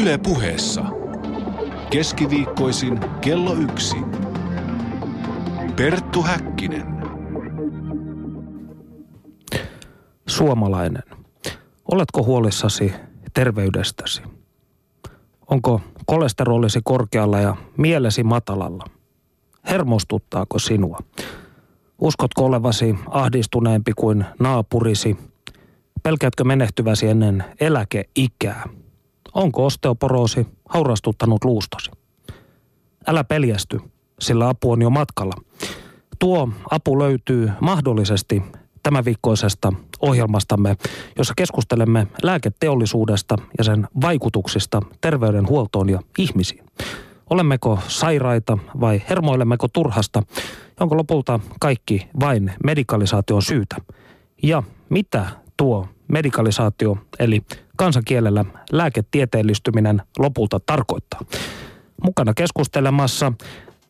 Yle puheessa. Keskiviikkoisin kello yksi. Perttu Häkkinen. Suomalainen, oletko huolissasi terveydestäsi? Onko kolesterolisi korkealla ja mielesi matalalla? Hermostuttaako sinua? Uskotko olevasi ahdistuneempi kuin naapurisi? Pelkäätkö menehtyväsi ennen eläkeikää? Onko osteoporoosi haurastuttanut luustosi? Älä peljästy, sillä apu on jo matkalla. Tuo apu löytyy mahdollisesti tämän viikkoisesta ohjelmastamme, jossa keskustelemme lääketeollisuudesta ja sen vaikutuksista terveydenhuoltoon ja ihmisiin. Olemmeko sairaita vai hermoilemmeko turhasta? Onko lopulta kaikki vain medikalisaation syytä? Ja mitä tuo medikalisaatio eli kansankielellä lääketieteellistyminen lopulta tarkoittaa? Mukana keskustelemassa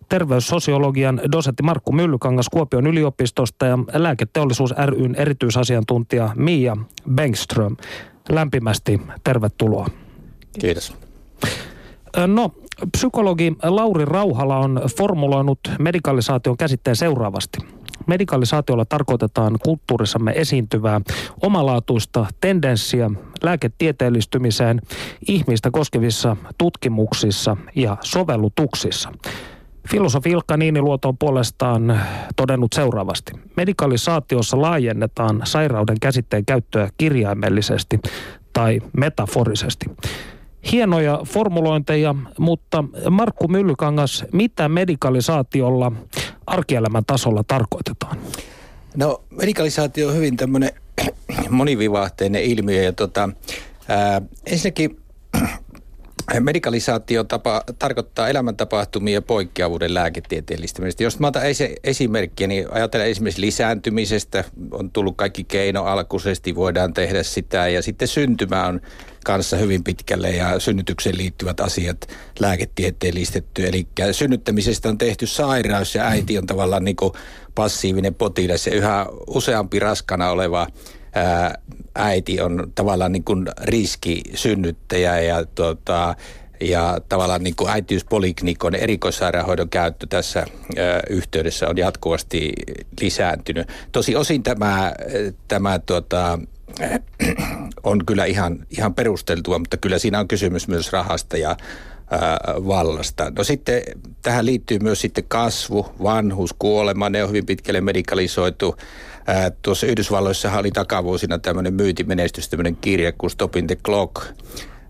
terveyssosiologian dosentti Markku Myllykangas Kuopion yliopistosta ja lääketeollisuus ryn erityisasiantuntija Mia Bengström. Lämpimästi tervetuloa. Kiitos. No, psykologi Lauri Rauhala on formuloinut medikalisaation käsitteen seuraavasti. Medikalisaatiolla tarkoitetaan kulttuurissamme esiintyvää omalaatuista tendenssiä lääketieteellistymiseen ihmistä koskevissa tutkimuksissa ja sovellutuksissa. Filosofi Ilkka Niiniluoto on puolestaan todennut seuraavasti. Medikalisaatiossa laajennetaan sairauden käsitteen käyttöä kirjaimellisesti tai metaforisesti. Hienoja formulointeja, mutta Markku Myllykangas, mitä medikalisaatiolla arkielämän tasolla tarkoitetaan? No medikalisaatio on hyvin tämmöinen monivivahteinen ilmiö ja tota, ää, ensinnäkin Medikalisaatio tapa, tarkoittaa elämäntapahtumia ja poikkeavuuden lääketieteellistämistä. Jos mä otan esi- esimerkkiä, niin ajatellaan esimerkiksi lisääntymisestä. On tullut kaikki keinoalkuisesti, voidaan tehdä sitä. Ja sitten syntymä on kanssa hyvin pitkälle ja synnytykseen liittyvät asiat lääketieteellistetty. Eli synnyttämisestä on tehty sairaus ja äiti on tavallaan niin passiivinen potilas ja yhä useampi raskana oleva äiti on tavallaan niin kuin riskisynnyttäjä ja tota, ja tavallaan niin kuin äitiyspoliklinikon erikoissairaanhoidon käyttö tässä ö, yhteydessä on jatkuvasti lisääntynyt. Tosi osin tämä, tämä tota, on kyllä ihan, ihan perusteltua, mutta kyllä siinä on kysymys myös rahasta ja vallasta. No sitten tähän liittyy myös sitten kasvu, vanhuus, kuolema, ne on hyvin pitkälle medikalisoitu. Ää, tuossa Yhdysvalloissa oli takavuosina tämmöinen myytimenestys, tämmöinen kirja kuin Stop in the Clock,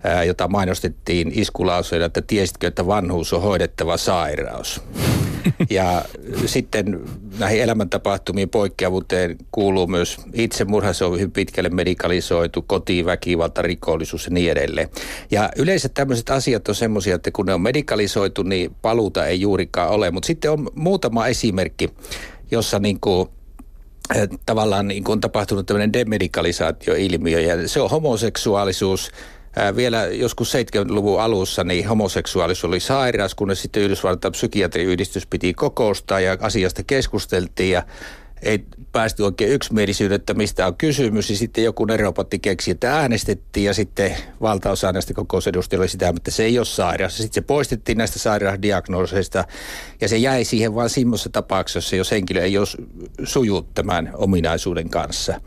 ää, jota mainostettiin iskulauseilla, että tiesitkö, että vanhuus on hoidettava sairaus. Ja sitten näihin elämäntapahtumien poikkeavuuteen kuuluu myös itsemurha, se on hyvin pitkälle medikalisoitu, kotiväkivalta, rikollisuus ja niin edelleen. Ja yleensä tämmöiset asiat on semmoisia, että kun ne on medikalisoitu, niin paluuta ei juurikaan ole. Mutta sitten on muutama esimerkki, jossa niin kuin tavallaan niin on tapahtunut tämmöinen demedikalisaatioilmiö ja se on homoseksuaalisuus, vielä joskus 70-luvun alussa niin homoseksuaalisuus oli sairaus, kunnes sitten Yhdysvaltain psykiatriyhdistys piti kokoustaa ja asiasta keskusteltiin ja ei päästy oikein yksimielisyyden, että mistä on kysymys. Ja sitten joku neropatti keksi, että äänestettiin ja sitten valtaosa näistä kokousedustajia oli sitä, että se ei ole sairaus. Sitten se poistettiin näistä sairausdiagnooseista ja se jäi siihen vain semmoisessa tapauksessa, jos henkilö ei ole suju tämän ominaisuuden kanssa.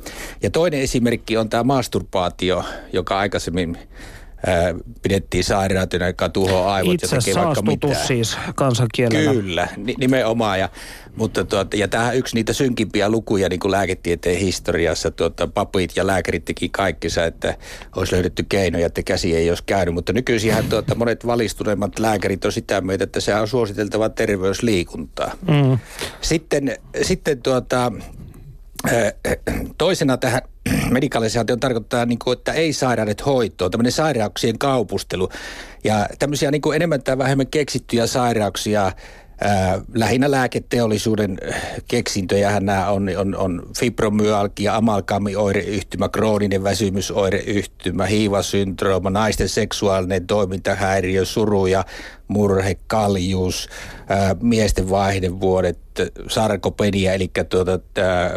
Ja toinen esimerkki on tämä masturbaatio, joka aikaisemmin pidettiin sairautena, joka tuhoaa aivot Itse ja tekee vaikka mitään. siis kansankielellä. Kyllä, nimenomaan. Ja, mutta tuota, ja tähän yksi niitä synkimpiä lukuja niin kuin lääketieteen historiassa. Tuota, papit ja lääkärit teki kaikkensa, että olisi löydetty keinoja, että käsi ei olisi käynyt. Mutta nykyisinhän tuota, monet valistuneimmat lääkärit on sitä mieltä, että se on suositeltava terveysliikuntaa. Mm. Sitten, sitten tuota, toisena tähän medikalisaatio tarkoittaa, niin kuin, että ei sairaudet hoitoon, tämmöinen sairauksien kaupustelu. Ja tämmöisiä niin kuin enemmän tai vähemmän keksittyjä sairauksia, Ää, lähinnä lääketeollisuuden keksintöjähän nämä on, on, on fibromyalgia, amalgamioireyhtymä, krooninen väsymysoireyhtymä, hiivasyndrooma, naisten seksuaalinen toimintahäiriö, suru ja murhe, kaljuus, ää, miesten vaihdevuodet, sarkopedia, eli tuota, tää,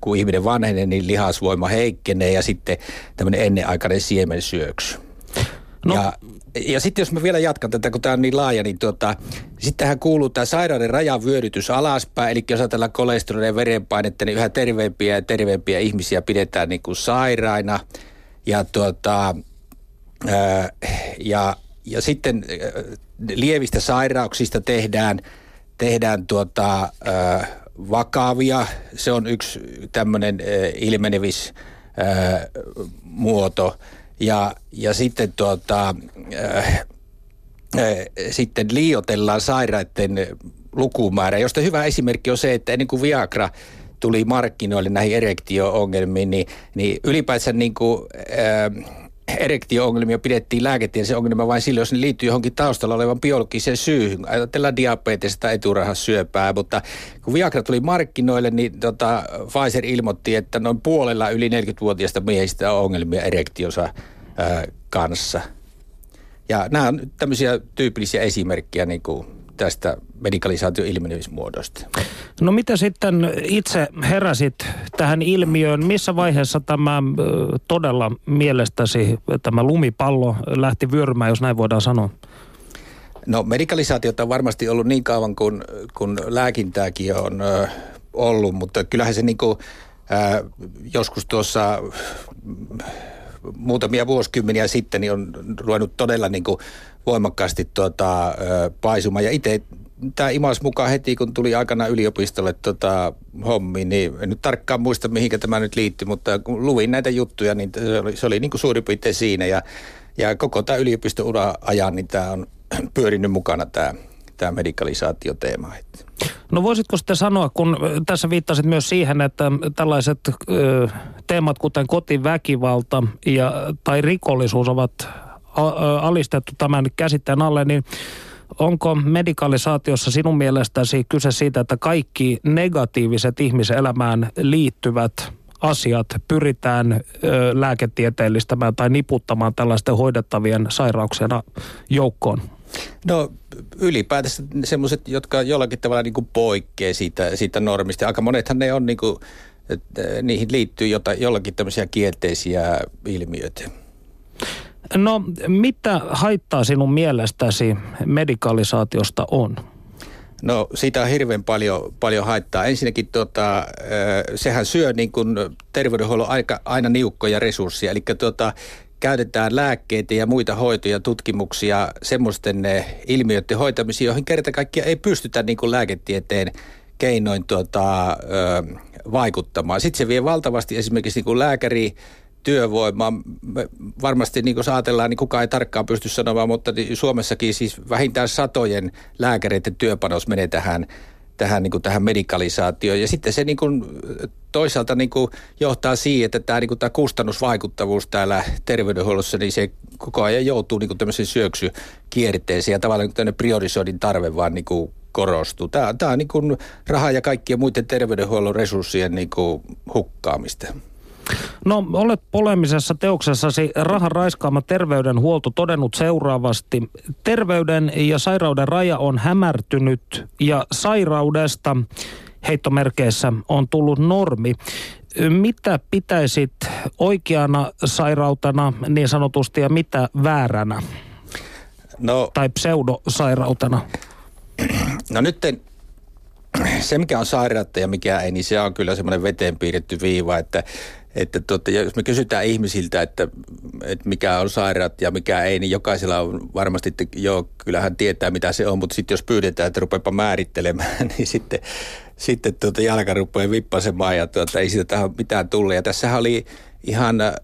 kun ihminen vanhenee, niin lihasvoima heikkenee ja sitten tämmöinen ennenaikainen siemensyöksy. No. Ja ja sitten jos mä vielä jatkan tätä, kun tämä on niin laaja, niin tuota, sittenhän kuuluu tämä sairauden rajan vyörytys alaspäin. Eli jos ajatellaan kolesterolia ja verenpainetta, niin yhä terveempiä ja terveempiä ihmisiä pidetään niin kuin sairaina. Ja, tuota, ää, ja, ja sitten lievistä sairauksista tehdään, tehdään tuota, ää, vakavia. Se on yksi tämmöinen ilmenevis ää, muoto. Ja, ja sitten, tuota, äh, äh, sitten liiotellaan sairaiden lukumäärä, josta hyvä esimerkki on se, että ennen kuin Viagra tuli markkinoille näihin erektio-ongelmiin, niin, niin ylipäänsä niin kuin, äh, erektio-ongelmia pidettiin lääketieteellisen ongelma vain silloin, jos ne liittyy johonkin taustalla olevan biologiseen syyhyn. Ajatellaan diabetesta, eturahassyöpää, mutta kun Viagra tuli markkinoille, niin tota, Pfizer ilmoitti, että noin puolella yli 40-vuotiaista miehistä on ongelmia erektiosa ää, kanssa. Ja nämä on tämmöisiä tyypillisiä esimerkkejä niin kuin tästä medikalisaation ilmenemismuodosta. No mitä sitten itse heräsit tähän ilmiöön? Missä vaiheessa tämä todella mielestäsi tämä lumipallo lähti vyörymään, jos näin voidaan sanoa? No medikalisaatiota on varmasti ollut niin kauan kuin, kun lääkintääkin on ö, ollut, mutta kyllähän se niin kuin, ö, joskus tuossa muutamia vuosikymmeniä sitten niin on ruvennut todella niin kuin voimakkaasti tuota, paisumaan. Ja itse tämä imas mukaan heti, kun tuli aikana yliopistolle tota, hommi, niin en nyt tarkkaan muista, mihinkä tämä nyt liittyi, mutta kun luin näitä juttuja, niin se oli, se oli niin kuin suurin piirtein siinä. Ja, ja koko tämä yliopisto-ura ajan, niin tämä on pyörinyt mukana tämä, tämä medikalisaatioteema. No voisitko sitten sanoa, kun tässä viittasit myös siihen, että tällaiset ö, teemat kuten kotiväkivalta ja, tai rikollisuus ovat alistettu tämän käsitteen alle, niin onko medikalisaatiossa sinun mielestäsi kyse siitä, että kaikki negatiiviset ihmiselämään liittyvät asiat pyritään ö, lääketieteellistämään tai niputtamaan tällaisten hoidettavien sairauksien joukkoon? No ylipäätänsä semmoiset, jotka jollakin tavalla niin kuin poikkeaa siitä, siitä normista. Aika monethan ne on, niin kuin, että niihin liittyy jota, jollakin tämmöisiä kielteisiä ilmiöitä. No mitä haittaa sinun mielestäsi medikalisaatiosta on? No siitä on hirveän paljon, paljon haittaa. Ensinnäkin tota, sehän syö niin kuin terveydenhuollon aika, aina niukkoja resursseja. Eli tota, käytetään lääkkeitä ja muita hoitoja, tutkimuksia semmoisten ilmiöiden hoitamisiin, joihin kerta kaikkiaan ei pystytä niin kuin lääketieteen keinoin tota, vaikuttamaan. Sitten se vie valtavasti esimerkiksi niin kuin lääkäri työvoimaa. Me varmasti niin kuin ajatellaan, niin kukaan ei tarkkaan pysty sanomaan, mutta niin Suomessakin siis vähintään satojen lääkäreiden työpanos menee tähän, tähän, niin kuin tähän medikalisaatioon. Ja sitten se niin kuin, toisaalta niin kuin johtaa siihen, että tämä, niin kuin tämä kustannusvaikuttavuus täällä terveydenhuollossa, niin se koko ajan joutuu niin kuin tämmöiseen syöksykierteeseen ja tavallaan niin priorisoinnin tarve vaan niin kuin korostuu. Tämä, tämä on niin kuin rahaa ja kaikkien muiden terveydenhuollon resurssien niin kuin hukkaamista. No, olet polemisessa teoksessasi rahan raiskaama terveydenhuolto todennut seuraavasti. Terveyden ja sairauden raja on hämärtynyt ja sairaudesta heittomerkeissä on tullut normi. Mitä pitäisit oikeana sairautena niin sanotusti ja mitä vääränä? No, tai pseudosairautena? No nyt se, mikä on sairautta ja mikä ei, niin se on kyllä semmoinen veteen piirretty viiva, että että tuota, jos me kysytään ihmisiltä, että, että mikä on sairaat ja mikä ei, niin jokaisella on varmasti, että joo, kyllähän tietää mitä se on, mutta sitten jos pyydetään, että rupeapa määrittelemään, niin sitten, sitten tuota jalka rupeaa vippasemaan ja tuota, ei siitä tähän mitään tulla. Ja tässähän oli ihan äh,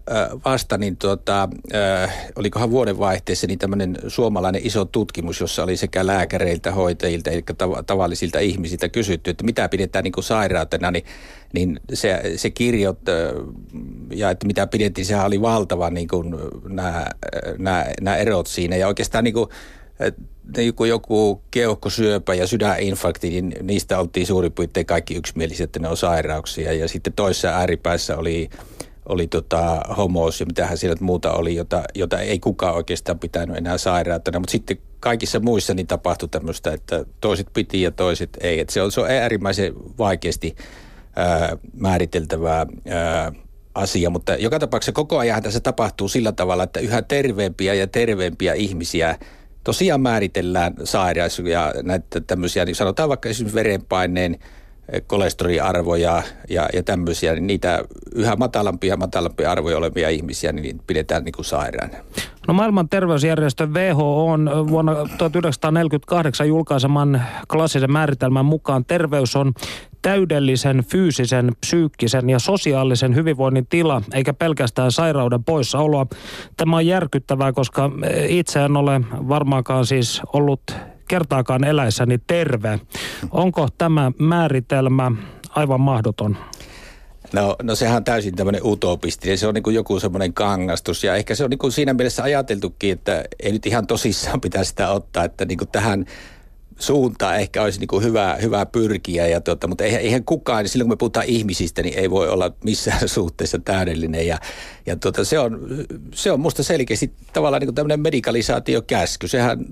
vasta, niin tuota, äh, olikohan vuodenvaihteessa, niin tämmöinen suomalainen iso tutkimus, jossa oli sekä lääkäreiltä, hoitajilta, eli tav- tavallisilta ihmisiltä kysytty, että mitä pidetään niin kuin sairautena, niin, niin se, se kirjo äh, ja että mitä pidettiin, sehän oli valtava niin kuin nämä, nämä, nämä erot siinä. Ja oikeastaan niin kuin, joku, joku keuhkosyöpä ja sydäninfarkti, niin niistä oltiin suurin piirtein kaikki yksimielisiä, että ne on sairauksia. Ja sitten toisessa ääripäässä oli oli tota homous ja mitähän siellä muuta oli, jota, jota ei kukaan oikeastaan pitänyt enää sairautena. Mutta sitten kaikissa muissa niin tapahtui tämmöistä, että toiset piti ja toiset ei. Et se, on, se on äärimmäisen vaikeasti ää, määriteltävää ää, asia, mutta joka tapauksessa koko ajan tässä tapahtuu sillä tavalla, että yhä terveempiä ja terveempiä ihmisiä tosiaan määritellään sairaus ja näitä tämmöisiä, niin sanotaan vaikka esimerkiksi verenpaineen kolesteroliarvoja ja, ja tämmöisiä, niin niitä yhä matalampia ja matalampia arvoja olevia ihmisiä, niin pidetään niin kuin sairaana. No maailman terveysjärjestö WHO on vuonna 1948 julkaiseman klassisen määritelmän mukaan terveys on täydellisen fyysisen, psyykkisen ja sosiaalisen hyvinvoinnin tila, eikä pelkästään sairauden poissaoloa. Tämä on järkyttävää, koska itse en ole varmaankaan siis ollut kertaakaan eläessäni terve. Onko tämä määritelmä aivan mahdoton? No, no sehän on täysin tämmöinen utopistinen. Se on niin kuin joku semmoinen kangastus ja ehkä se on niin kuin siinä mielessä ajateltukin, että ei nyt ihan tosissaan pitäisi sitä ottaa, että niin kuin tähän suuntaan ehkä olisi niin kuin hyvä, hyvä pyrkiä, ja tuota, mutta eihän, eihän kukaan, niin silloin kun me puhutaan ihmisistä, niin ei voi olla missään suhteessa täydellinen. Ja, ja tuota, se, on, se on musta selkeästi tavallaan niin kuin tämmöinen medikalisaatiokäsky. Sehän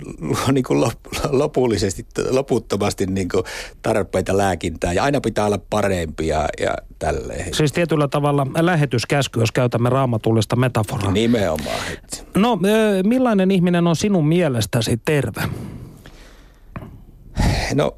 on niin kuin lopullisesti, loputtomasti niin kuin tarpeita lääkintää, ja aina pitää olla parempi ja, ja tälleen. Siis tietyllä tavalla lähetyskäsky, jos käytämme raamatullista metaforaa. Nimenomaan. No, millainen ihminen on sinun mielestäsi terve? No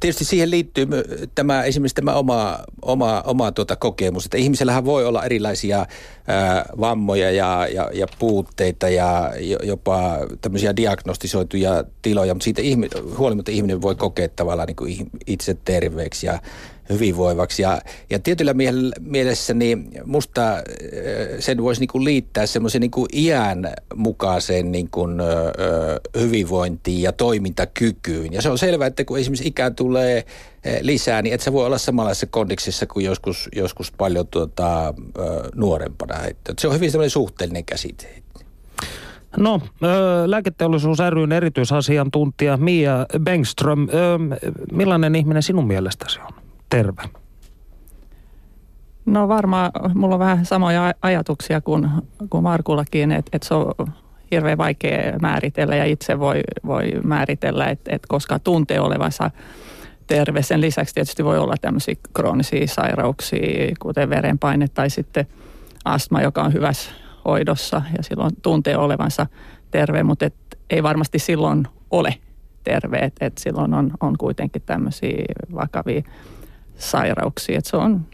tietysti siihen liittyy tämä, esimerkiksi tämä oma, oma, oma tuota kokemus, että ihmisellähän voi olla erilaisia ää, vammoja ja, ja, ja puutteita ja jopa tämmöisiä diagnostisoituja tiloja, mutta siitä ihmi, huolimatta ihminen voi kokea tavallaan niin kuin itse terveeksi ja hyvinvoivaksi. Ja, ja tietyllä mielessä niin musta äh, sen voisi niin liittää semmoisen niin iän mukaiseen niin kuin, ö, hyvinvointiin ja toimintakykyyn. Ja se on selvää, että kun esimerkiksi ikään tulee lisää, niin et sä voi olla samanlaisessa kondiksessa kuin joskus, joskus paljon tuota, nuorempana. Että se on hyvin semmoinen suhteellinen käsite. No, lääketeollisuus ryn erityisasiantuntija Mia Bengström, millainen ihminen sinun mielestäsi on? Terve? No varmaan mulla on vähän samoja ajatuksia kuin, kuin Markullakin, että, että se on hirveän vaikea määritellä ja itse voi, voi määritellä, että, että koska tuntee olevansa terve. Sen lisäksi tietysti voi olla tämmöisiä kroonisia sairauksia, kuten verenpaine tai sitten astma, joka on hyvässä hoidossa ja silloin tuntee olevansa terve, mutta et ei varmasti silloin ole terve, että et silloin on, on kuitenkin tämmöisiä vakavia sairauksia. Että se on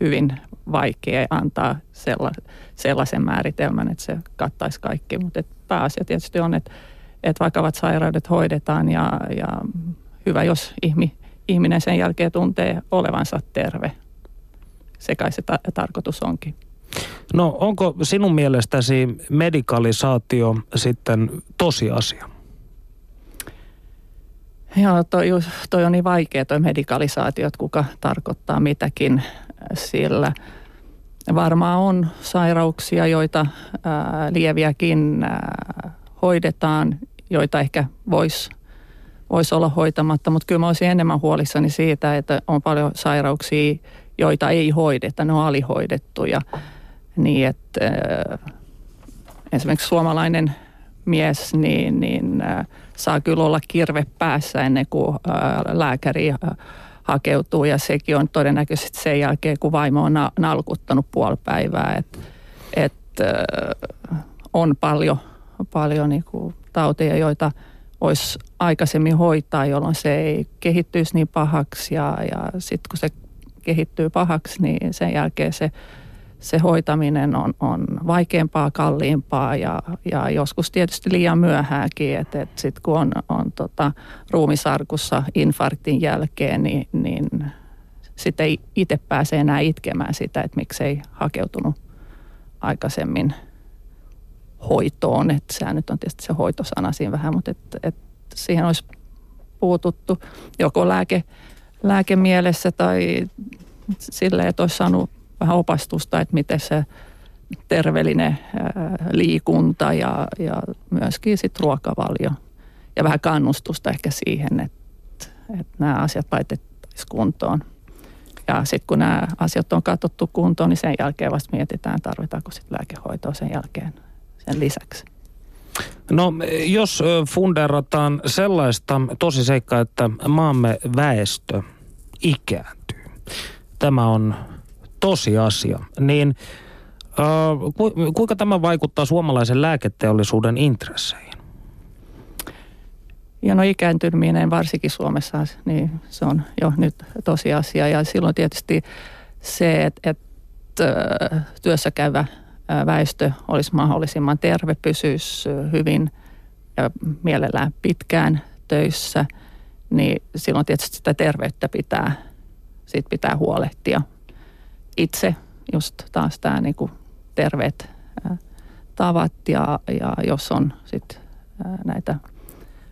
hyvin vaikea antaa sellaisen määritelmän, että se kattaisi kaikki. Mutta pääasia tietysti on, että, että vakavat sairaudet hoidetaan ja, ja hyvä, jos ihmi, ihminen sen jälkeen tuntee olevansa terve. Se kai se ta- tarkoitus onkin. No onko sinun mielestäsi medikalisaatio sitten tosiasia? Joo, toi, toi on niin vaikea toi medikalisaatio, että kuka tarkoittaa mitäkin sillä. Varmaan on sairauksia, joita ää, lieviäkin ää, hoidetaan, joita ehkä voisi vois olla hoitamatta, mutta kyllä mä olisin enemmän huolissani siitä, että on paljon sairauksia, joita ei hoideta, ne on alihoidettuja. Niin, että ää, esimerkiksi suomalainen mies, niin, niin ää, saa kyllä olla kirve päässä ennen kuin lääkäri hakeutuu ja sekin on todennäköisesti sen jälkeen, kun vaimo on nalkuttanut puoli päivää. Että et, on paljon, paljon niin kuin tauteja, joita olisi aikaisemmin hoitaa, jolloin se ei kehittyisi niin pahaksi ja, ja sitten kun se kehittyy pahaksi, niin sen jälkeen se se hoitaminen on, on vaikeampaa, kalliimpaa ja, ja joskus tietysti liian myöhääkin. Että et sitten kun on, on tota, ruumisarkussa infarktin jälkeen, niin, niin sitten ei itse pääse enää itkemään sitä, että miksei hakeutunut aikaisemmin hoitoon. Että sehän nyt on tietysti se hoitosana siinä vähän, mutta et, et siihen olisi puututtu joko lääke, lääkemielessä tai sille, että olisi saanut vähän opastusta, että miten se terveellinen liikunta ja, ja myöskin sit ruokavalio. Ja vähän kannustusta ehkä siihen, että, että nämä asiat laitettaisiin kuntoon. Ja sitten kun nämä asiat on katsottu kuntoon, niin sen jälkeen vasta mietitään, tarvitaanko sitten lääkehoitoa sen jälkeen sen lisäksi. No jos funderataan sellaista tosiseikkaa, että maamme väestö ikääntyy. Tämä on tosiasia. Niin äh, kuinka tämä vaikuttaa suomalaisen lääketeollisuuden intresseihin? Ja no ikääntyminen varsinkin Suomessa, niin se on jo nyt tosiasia. Ja silloin tietysti se, että, että työssä käyvä väestö olisi mahdollisimman terve, pysyisi hyvin ja mielellään pitkään töissä, niin silloin tietysti sitä terveyttä pitää, siitä pitää huolehtia. Itse just taas tämä niin kuin terveet tavat ja, ja jos on sitten näitä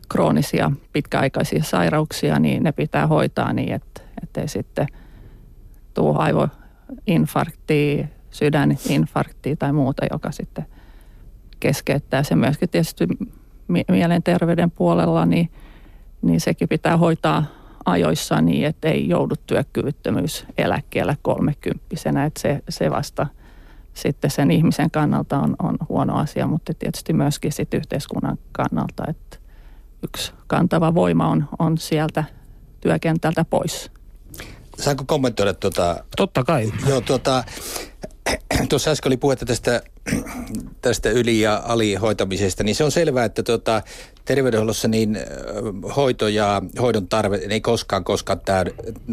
kroonisia pitkäaikaisia sairauksia, niin ne pitää hoitaa niin, että ettei sitten tuu aivoinfarktia, sydäninfarktia tai muuta, joka sitten keskeyttää se myöskin tietysti mielenterveyden puolella, niin, niin sekin pitää hoitaa ajoissa niin, että ei joudu työkyvyttömyyseläkkeellä kolmekymppisenä, että se, se vasta sitten sen ihmisen kannalta on, on huono asia, mutta tietysti myöskin sitten yhteiskunnan kannalta, että yksi kantava voima on, on sieltä työkentältä pois. Saanko kommentoida tuota? Totta kai. Joo, tuota, tuossa äsken oli puhetta tästä, tästä yli- ja alihoitamisesta, niin se on selvää, että tuota, terveydenhuollossa niin hoito ja hoidon tarve ei koskaan, koskaan täyd,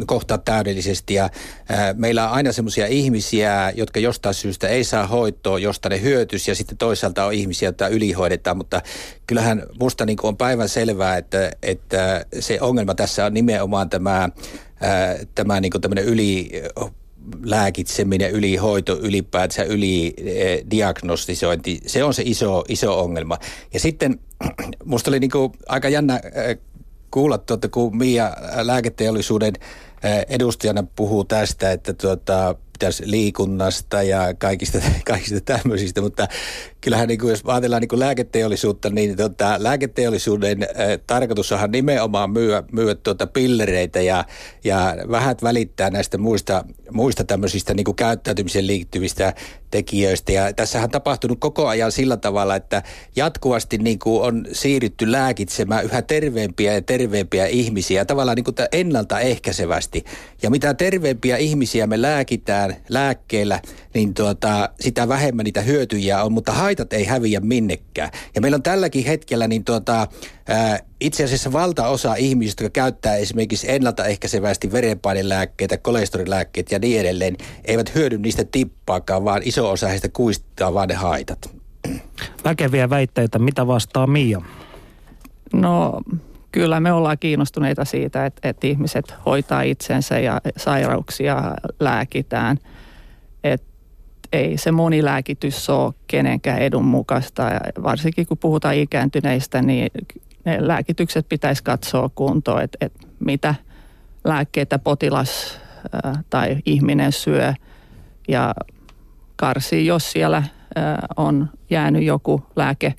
kohtaa täydellisesti. Ja, ää, meillä on aina semmoisia ihmisiä, jotka jostain syystä ei saa hoitoa, josta ne hyötys, ja sitten toisaalta on ihmisiä, joita ylihoidetaan. Mutta kyllähän musta niin on päivän selvää, että, että se ongelma tässä on nimenomaan tämä, ää, tämä niin yli lääkitseminen, ylihoito, ylipäätänsä ylidiagnostisointi, se on se iso, iso ongelma. Ja sitten musta oli niinku aika jännä äh, kuulla, tuota, kun Mia lääketeollisuuden äh, edustajana puhuu tästä, että tuota, pitäisi liikunnasta ja kaikista, kaikista tämmöisistä, mutta kyllähän niin kuin, jos ajatellaan niin kuin lääketeollisuutta, niin tota, lääketeollisuuden äh, tarkoitus onhan nimenomaan myyä, myyä tuota pillereitä ja, ja vähän välittää näistä muista, muista tämmöisistä niin kuin käyttäytymiseen liittyvistä tekijöistä. Ja tässähän on tapahtunut koko ajan sillä tavalla, että jatkuvasti niin kuin on siirrytty lääkitsemään yhä terveempiä ja terveempiä ihmisiä tavallaan niin kuin ennaltaehkäisevästi. Ja mitä terveempiä ihmisiä me lääkitään lääkkeellä, niin tuota, sitä vähemmän niitä hyötyjiä on, mutta haitat ei häviä minnekään. Ja meillä on tälläkin hetkellä niin tuota, ää, itse asiassa valtaosa ihmisistä, jotka käyttää esimerkiksi ennaltaehkäisevästi verenpainelääkkeitä, kolesterilääkkeitä ja niin edelleen, eivät hyödy niistä tippaakaan, vaan iso osa heistä kuistaa vaan ne haitat. Väkeviä väitteitä. Mitä vastaa Mia? No kyllä me ollaan kiinnostuneita siitä, että, että ihmiset hoitaa itsensä ja sairauksia lääkitään. Ei se monilääkitys ole kenenkään edun mukaista. Ja varsinkin kun puhutaan ikääntyneistä, niin ne lääkitykset pitäisi katsoa kuntoon, että, että mitä lääkkeitä potilas tai ihminen syö ja karsii, jos siellä on jäänyt joku lääke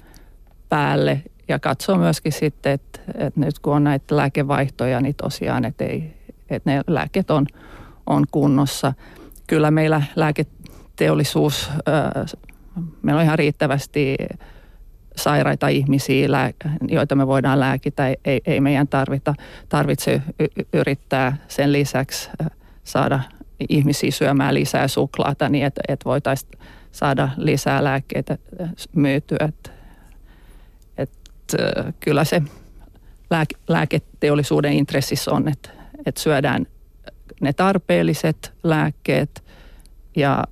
päälle ja katsoo myöskin sitten, että, että nyt kun on näitä lääkevaihtoja, niin tosiaan, että, ei, että ne lääket on, on kunnossa. Kyllä meillä lääketeollisuus, meillä on ihan riittävästi sairaita ihmisiä, joita me voidaan lääkitä. Ei, ei meidän tarvita, tarvitse yrittää sen lisäksi saada ihmisiä syömään lisää suklaata niin, että, että voitaisiin saada lisää lääkkeitä myytyä. Että, että kyllä se lääke, lääketeollisuuden intressissä on, että, että syödään ne tarpeelliset lääkkeet ja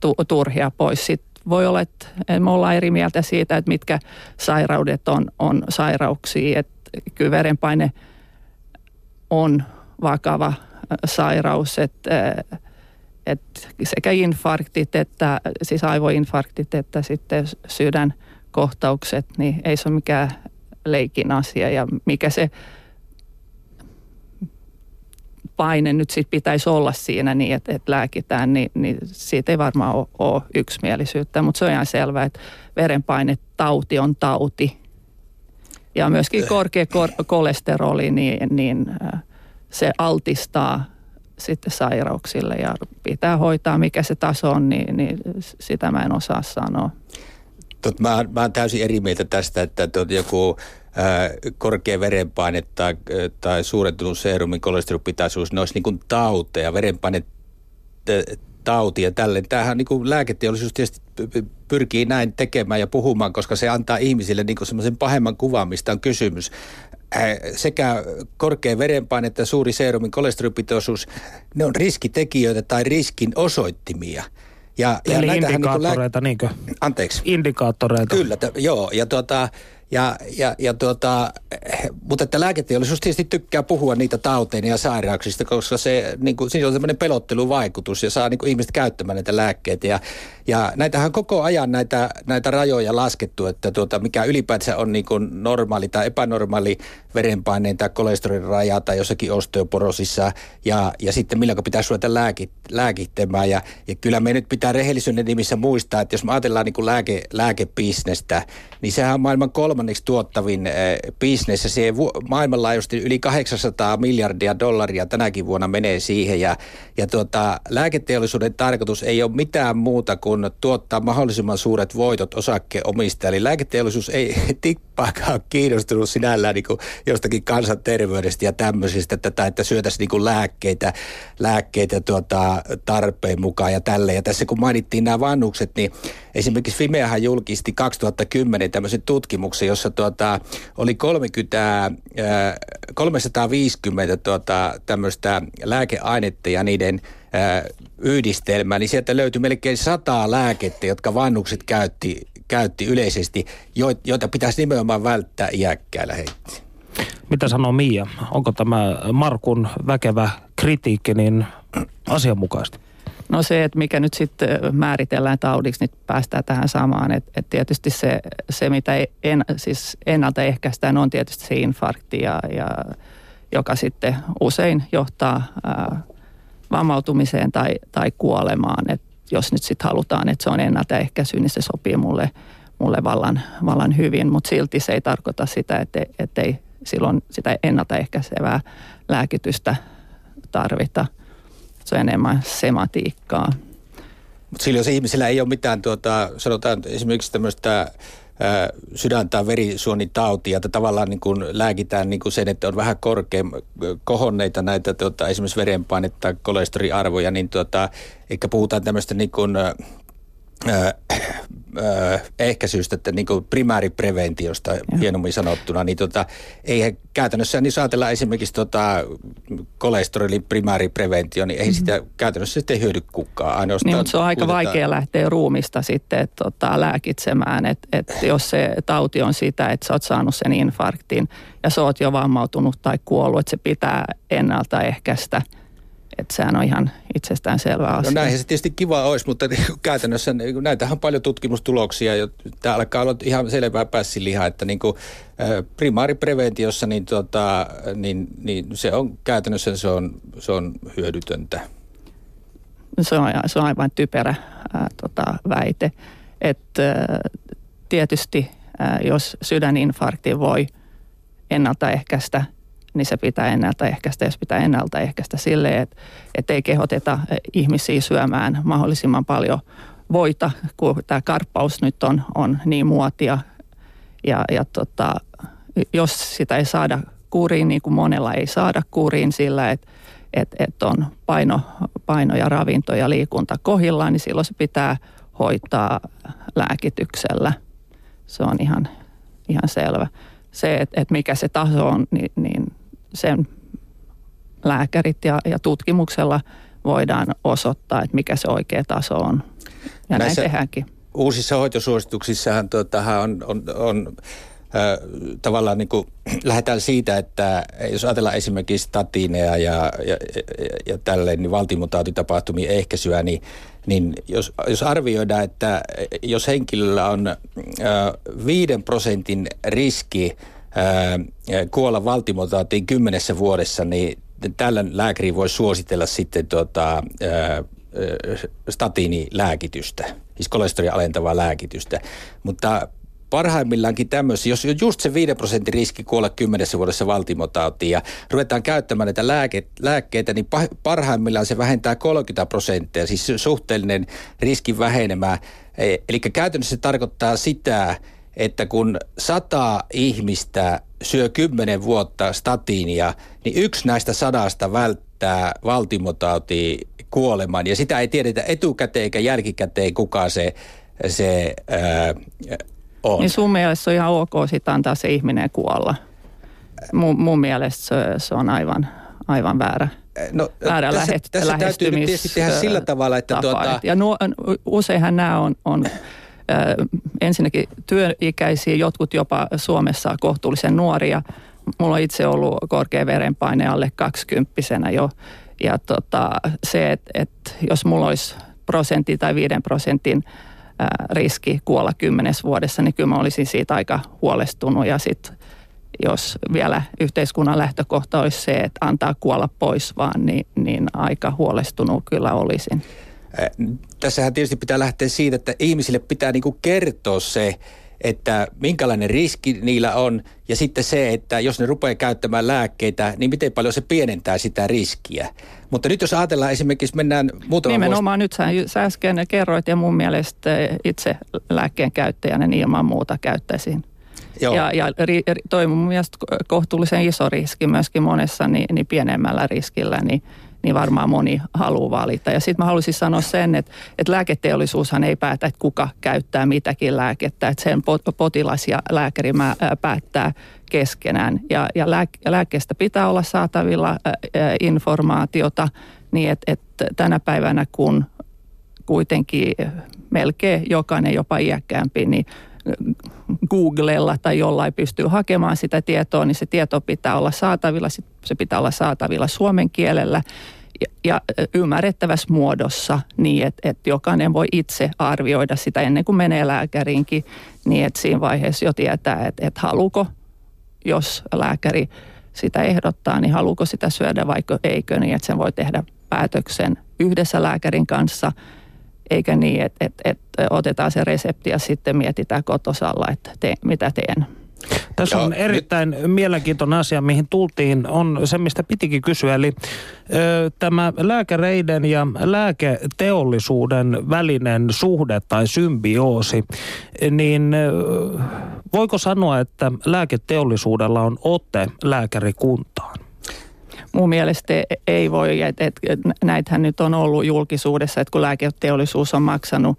tu, turhia pois. Sitten voi olla, että me ollaan eri mieltä siitä, että mitkä sairaudet on, on sairauksia. Että kyllä verenpaine on vakava sairaus, että, että sekä infarktit, että, siis aivoinfarktit, että sitten sydänkohtaukset, niin ei se ole mikään leikin asia. Ja mikä se paine nyt sit pitäisi olla siinä niin, että, että lääkitään, niin, niin siitä ei varmaan ole, ole yksimielisyyttä. Mutta se on ihan selvää, että verenpainetauti on tauti. Ja myöskin korkea kolesteroli, niin, niin se altistaa sitten sairauksille ja pitää hoitaa, mikä se taso on, niin, niin sitä mä en osaa sanoa. Tot, mä, mä oon täysin eri mieltä tästä, että tot joku korkea verenpaine tai, tai suurentunut seerumin kolesterolipitaisuus, ne olisi niin kuin tauteja. Verenpaine tauti ja tälleen. Tämähän niin kuin lääketeollisuus tietysti pyrkii näin tekemään ja puhumaan, koska se antaa ihmisille niin semmoisen pahemman kuvan, mistä on kysymys. Sekä korkea verenpaine että suuri seerumin kolesterolipitoisuus, ne on riskitekijöitä tai riskin osoittimia. Ja, Eli ja indikaattoreita, niin lää... niinkö? Anteeksi. Indikaattoreita. Kyllä, t- joo. Ja tuota, ja, ja, ja tuota, mutta että lääketeollisuus tietysti tykkää puhua niitä tauteina ja sairauksista, koska se, niin kuin, siinä on tämmöinen pelotteluvaikutus ja saa niin kuin, ihmiset käyttämään näitä lääkkeitä. Ja, ja näitähän koko ajan näitä, näitä rajoja laskettu, että tuota, mikä ylipäätään on niin kuin normaali tai epänormaali verenpaineen tai kolesterolin raja tai jossakin osteoporosissa. Ja, ja sitten milloin pitäisi ruveta lääkit, lääkittämään. Ja, ja kyllä me nyt pitää rehellisyyden nimissä muistaa, että jos me ajatellaan niin kuin lääke, lääkebisnestä, niin sehän on maailman kolmanneksi tuottavin äh, bisnes. Ja se vu- maailmanlaajuisesti yli 800 miljardia dollaria tänäkin vuonna menee siihen. Ja, ja tuota, lääketeollisuuden tarkoitus ei ole mitään muuta kuin tuottaa mahdollisimman suuret voitot osakkeenomistajille. Eli lääketeollisuus ei tippaakaan kiinnostunut sinällään niin kuin jostakin kansanterveydestä ja tämmöisistä, että, että syötäisiin niin kuin lääkkeitä, lääkkeitä tuota, tarpeen mukaan ja tälle. Ja tässä kun mainittiin nämä vannukset, niin esimerkiksi Fimeahan julkisti 2010 tämmöisen tutkimuksen, jossa tuota, oli 30, 350 tuota, tämmöistä lääkeainetta ja niiden yhdistelmää, niin sieltä löytyi melkein sata lääkettä, jotka vannukset käytti, käytti yleisesti, joita pitäisi nimenomaan välttää iäkkäillä heitti. Mitä sanoo Mia? Onko tämä Markun väkevä kritiikki niin asianmukaista? No se, että mikä nyt sitten määritellään taudiksi, niin päästään tähän samaan. Että et tietysti se, se mitä en, siis ennaltaehkäistään, on tietysti se infarkti, ja, ja, joka sitten usein johtaa ää, vammautumiseen tai, tai kuolemaan. Et jos nyt sitten halutaan, että se on ennaltaehkäisy, niin se sopii mulle, mulle vallan, vallan hyvin. Mutta silti se ei tarkoita sitä, että ei silloin sitä ennaltaehkäisevää lääkitystä tarvita. Se on enemmän sematiikkaa. Mutta silloin jos ihmisillä ei ole mitään, tuota, sanotaan esimerkiksi tämmöistä sydän- tai verisuonitautia, että tavallaan niin kuin lääkitään niin kuin sen, että on vähän korkein kohonneita näitä tuota, esimerkiksi verenpainetta kolesteroliarvoja, niin tuota, eikä puhutaan tämmöistä niin kuin, ehkäisystä, että niin primääripreventiosta hienommin sanottuna, niin tota, eihän käytännössä, niin ajatellaan esimerkiksi tota, kolesterolin primääripreventio, niin ei mm-hmm. sitä käytännössä sitten hyödy kukaan. Ainoastaan niin, mutta se on aika kuutetaan. vaikea lähteä ruumista sitten et, tota, lääkitsemään, että et jos se tauti on sitä, että sä oot saanut sen infarktin ja sä oot jo vammautunut tai kuollut, että se pitää ennaltaehkäistä – että sehän on ihan itsestään selvä no asia. No näinhän se tietysti kiva olisi, mutta käytännössä niin näitähän on paljon tutkimustuloksia. Ja tämä alkaa olla ihan selvää pässilihaa, että niin kuin, primaaripreventiossa niin, tota, niin, niin se on käytännössä se on, se on hyödytöntä. Se on, se on aivan typerä ää, tota, väite. Että tietysti ää, jos sydäninfarkti voi ennaltaehkäistä niin se pitää ennaltaehkäistä. Jos pitää ennaltaehkäistä silleen, että, että ei kehoteta ihmisiä syömään mahdollisimman paljon voita, kun tämä karppaus nyt on, on niin muotia. Ja, ja tota, jos sitä ei saada kuriin, niin kuin monella ei saada kuriin sillä, että että et on paino, paino ja ravinto ja liikunta kohillaan, niin silloin se pitää hoitaa lääkityksellä. Se on ihan, ihan selvä. Se, että et mikä se taso on, niin, niin sen lääkärit ja, ja tutkimuksella voidaan osoittaa, että mikä se oikea taso on. Ja Näissä näin tehdäänkin. Uusissa hoitosuosituksissahan tuota, on, on, on äh, tavallaan niin kuin, lähdetään siitä, että jos ajatellaan esimerkiksi statiineja ja, ja, ja, ja tälleen, niin valtimotautitapahtumien ehkäisyä, niin, niin jos, jos arvioidaan, että jos henkilöllä on 5 prosentin riski – kuolla valtimotaatiin kymmenessä vuodessa, niin tällä lääkäri voi suositella sitten tuota, statiinilääkitystä, siis kolesteria alentavaa lääkitystä. Mutta parhaimmillaankin tämmöisiä, jos just se 5 prosentin riski kuolla kymmenessä vuodessa valtimotautiin ja ruvetaan käyttämään näitä lääke, lääkkeitä, niin parhaimmillaan se vähentää 30 prosenttia, siis suhteellinen riskin vähenemä. E, eli käytännössä se tarkoittaa sitä, että kun sata ihmistä syö kymmenen vuotta statiinia, niin yksi näistä sadasta välttää valtimotautia kuoleman. Ja sitä ei tiedetä etukäteen eikä jälkikäteen, kuka se, se ää, on. Niin sun mielestä se on ihan ok sitten antaa se ihminen kuolla. Mun, mun mielestä se, se on aivan, aivan väärä. No, väärä tässä, lähet, tässä täytyy nyt tietysti tehdä sillä tavalla, että tapa. tuota, Ja nuo, useinhan nämä on, on ensinnäkin työikäisiä, jotkut jopa Suomessa kohtuullisen nuoria. Mulla on itse ollut korkea verenpaine alle 20 jo. Ja tota, se, että et, jos mulla olisi prosentti tai viiden prosentin riski kuolla kymmenes vuodessa, niin kyllä mä olisin siitä aika huolestunut. Ja sitten jos vielä yhteiskunnan lähtökohta olisi se, että antaa kuolla pois vaan, niin, niin aika huolestunut kyllä olisin. Tässähän tietysti pitää lähteä siitä, että ihmisille pitää niinku kertoa se, että minkälainen riski niillä on ja sitten se, että jos ne rupeaa käyttämään lääkkeitä, niin miten paljon se pienentää sitä riskiä. Mutta nyt jos ajatellaan esimerkiksi, mennään muutama Nimenomaan vuosi... nyt sä, sä äsken kerroit ja mun mielestä itse lääkkeen käyttäjänä niin ilman muuta käyttäisin. Joo. Ja, ja ri, toi mun mielestä kohtuullisen iso riski myöskin monessa niin, niin pienemmällä riskillä, niin niin varmaan moni haluaa valita. Ja sitten mä haluaisin sanoa sen, että, että lääketeollisuushan ei päätä, että kuka käyttää mitäkin lääkettä, että sen potilas ja lääkäri päättää keskenään. Ja, ja lääkkeestä pitää olla saatavilla informaatiota niin, että, että tänä päivänä kun kuitenkin melkein jokainen, jopa iäkkäämpi, niin Googlella tai jollain pystyy hakemaan sitä tietoa, niin se tieto pitää olla saatavilla, se pitää olla saatavilla suomen kielellä ja, ymmärrettävässä muodossa niin, että, että jokainen voi itse arvioida sitä ennen kuin menee lääkäriinkin, niin että siinä vaiheessa jo tietää, että, että haluuko, jos lääkäri sitä ehdottaa, niin haluuko sitä syödä vaikka eikö, niin että sen voi tehdä päätöksen yhdessä lääkärin kanssa – eikä niin, että, että, että otetaan se resepti ja sitten mietitään kotosalla, että te, mitä teen. Tässä on erittäin mielenkiintoinen asia, mihin tultiin, on se, mistä pitikin kysyä. Eli ö, tämä lääkäreiden ja lääketeollisuuden välinen suhde tai symbioosi, niin ö, voiko sanoa, että lääketeollisuudella on ote lääkärikuntaan? Mun mielestä ei voi, että et, näitähän nyt on ollut julkisuudessa, että kun lääketeollisuus on maksanut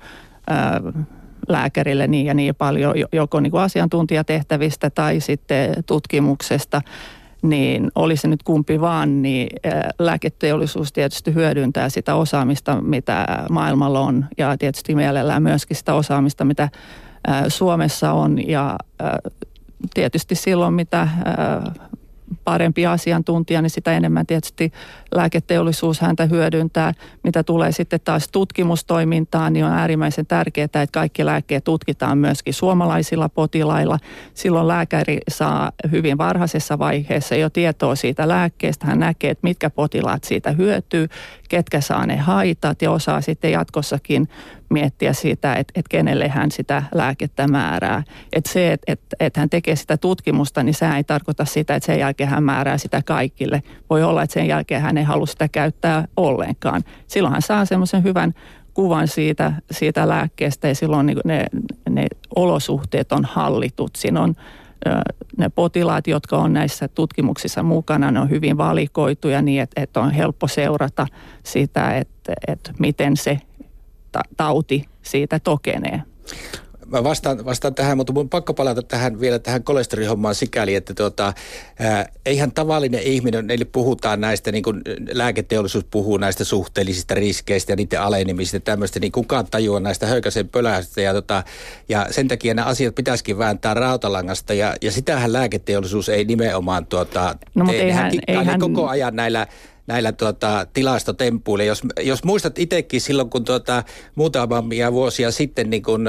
ää, lääkärille niin ja niin paljon joko niin kuin asiantuntijatehtävistä tai sitten tutkimuksesta, niin oli se nyt kumpi vaan, niin lääketeollisuus tietysti hyödyntää sitä osaamista, mitä maailmalla on ja tietysti mielellään myöskin sitä osaamista, mitä Suomessa on ja tietysti silloin, mitä parempi asiantuntija, niin sitä enemmän tietysti lääketeollisuus häntä hyödyntää. Mitä tulee sitten taas tutkimustoimintaan, niin on äärimmäisen tärkeää, että kaikki lääkkeet tutkitaan myöskin suomalaisilla potilailla. Silloin lääkäri saa hyvin varhaisessa vaiheessa jo tietoa siitä lääkkeestä. Hän näkee, että mitkä potilaat siitä hyötyy, ketkä saa ne haitat ja osaa sitten jatkossakin miettiä sitä, että, että kenelle hän sitä lääkettä määrää. Että se, että, että, että hän tekee sitä tutkimusta, niin se ei tarkoita sitä, että sen jälkeen hän määrää sitä kaikille. Voi olla, että sen jälkeen hän ei halua sitä käyttää ollenkaan. Silloin hän saa semmoisen hyvän kuvan siitä, siitä lääkkeestä ja silloin niin ne, ne olosuhteet on hallitut. Siinä on ne potilaat, jotka on näissä tutkimuksissa mukana, ne on hyvin valikoituja niin, että, että on helppo seurata sitä, että, että miten se tauti siitä tokenee. Mä vastaan, vastaan tähän, mutta mun pakko palata tähän vielä tähän kolesterolihommaan sikäli, että tuota, ää, eihän tavallinen ihminen, neille puhutaan näistä, niin kuin lääketeollisuus puhuu näistä suhteellisista riskeistä ja niiden alenemisista tämmöistä, niin kukaan tajua näistä höykäsen pölästä ja, tota, ja sen takia nämä asiat pitäisikin vääntää rautalangasta ja, ja sitähän lääketeollisuus ei nimenomaan tuota, no, tee. Eihän, eihän... koko ajan näillä näillä tuota, tilastotempuilla. Jos, jos muistat itsekin silloin, kun tuota, muutamia vuosia sitten niin kun,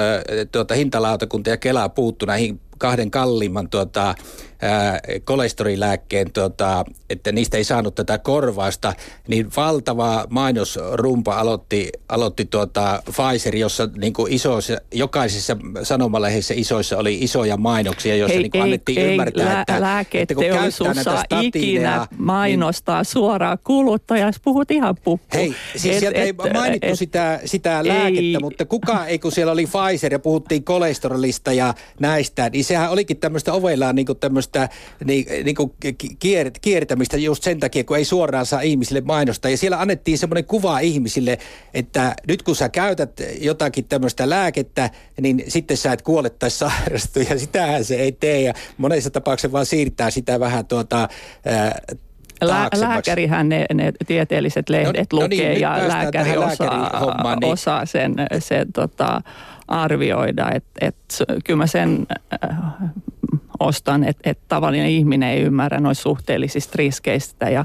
tuota, hintalautakunta ja Kela puuttu näihin kahden kalliimman tuota, ää, kolesterolilääkkeen, tuota, että niistä ei saanut tätä korvausta, niin valtava mainosrumpa aloitti, aloitti tuota Pfizer, jossa niin kuin isoissa, jokaisessa sanomalehdessä isoissa oli isoja mainoksia, joissa niin kuin annettiin ei, ymmärtää, että, että kun käyttää näitä ikinä niin- mainostaa niin, suoraan kuluttajassa, puhut ihan puppu. Hei, siis et, sieltä et, ei mainittu et, sitä, sitä lääkettä, ei. mutta kuka ei, kun siellä oli Pfizer ja puhuttiin kolesterolista ja näistä, niin sehän olikin tämmöistä ovellaan niin kuin tämmöistä niin, niin kuin kier, kiertämistä just sen takia, kun ei suoraan saa ihmisille mainostaa. Ja siellä annettiin semmoinen kuva ihmisille, että nyt kun sä käytät jotakin tämmöistä lääkettä, niin sitten sä et kuole tai sairastu. Ja sitähän se ei tee. Ja monessa tapauksessa vaan siirtää sitä vähän tuota, Lää, lääkärihän ne, ne tieteelliset lehdet no, lukee no niin, ja lääkäri osaa, niin. osaa sen, sen tota, arvioida. Et, et, kyllä mä sen äh, ostan, että et tavallinen ihminen ei ymmärrä noista suhteellisista riskeistä ja,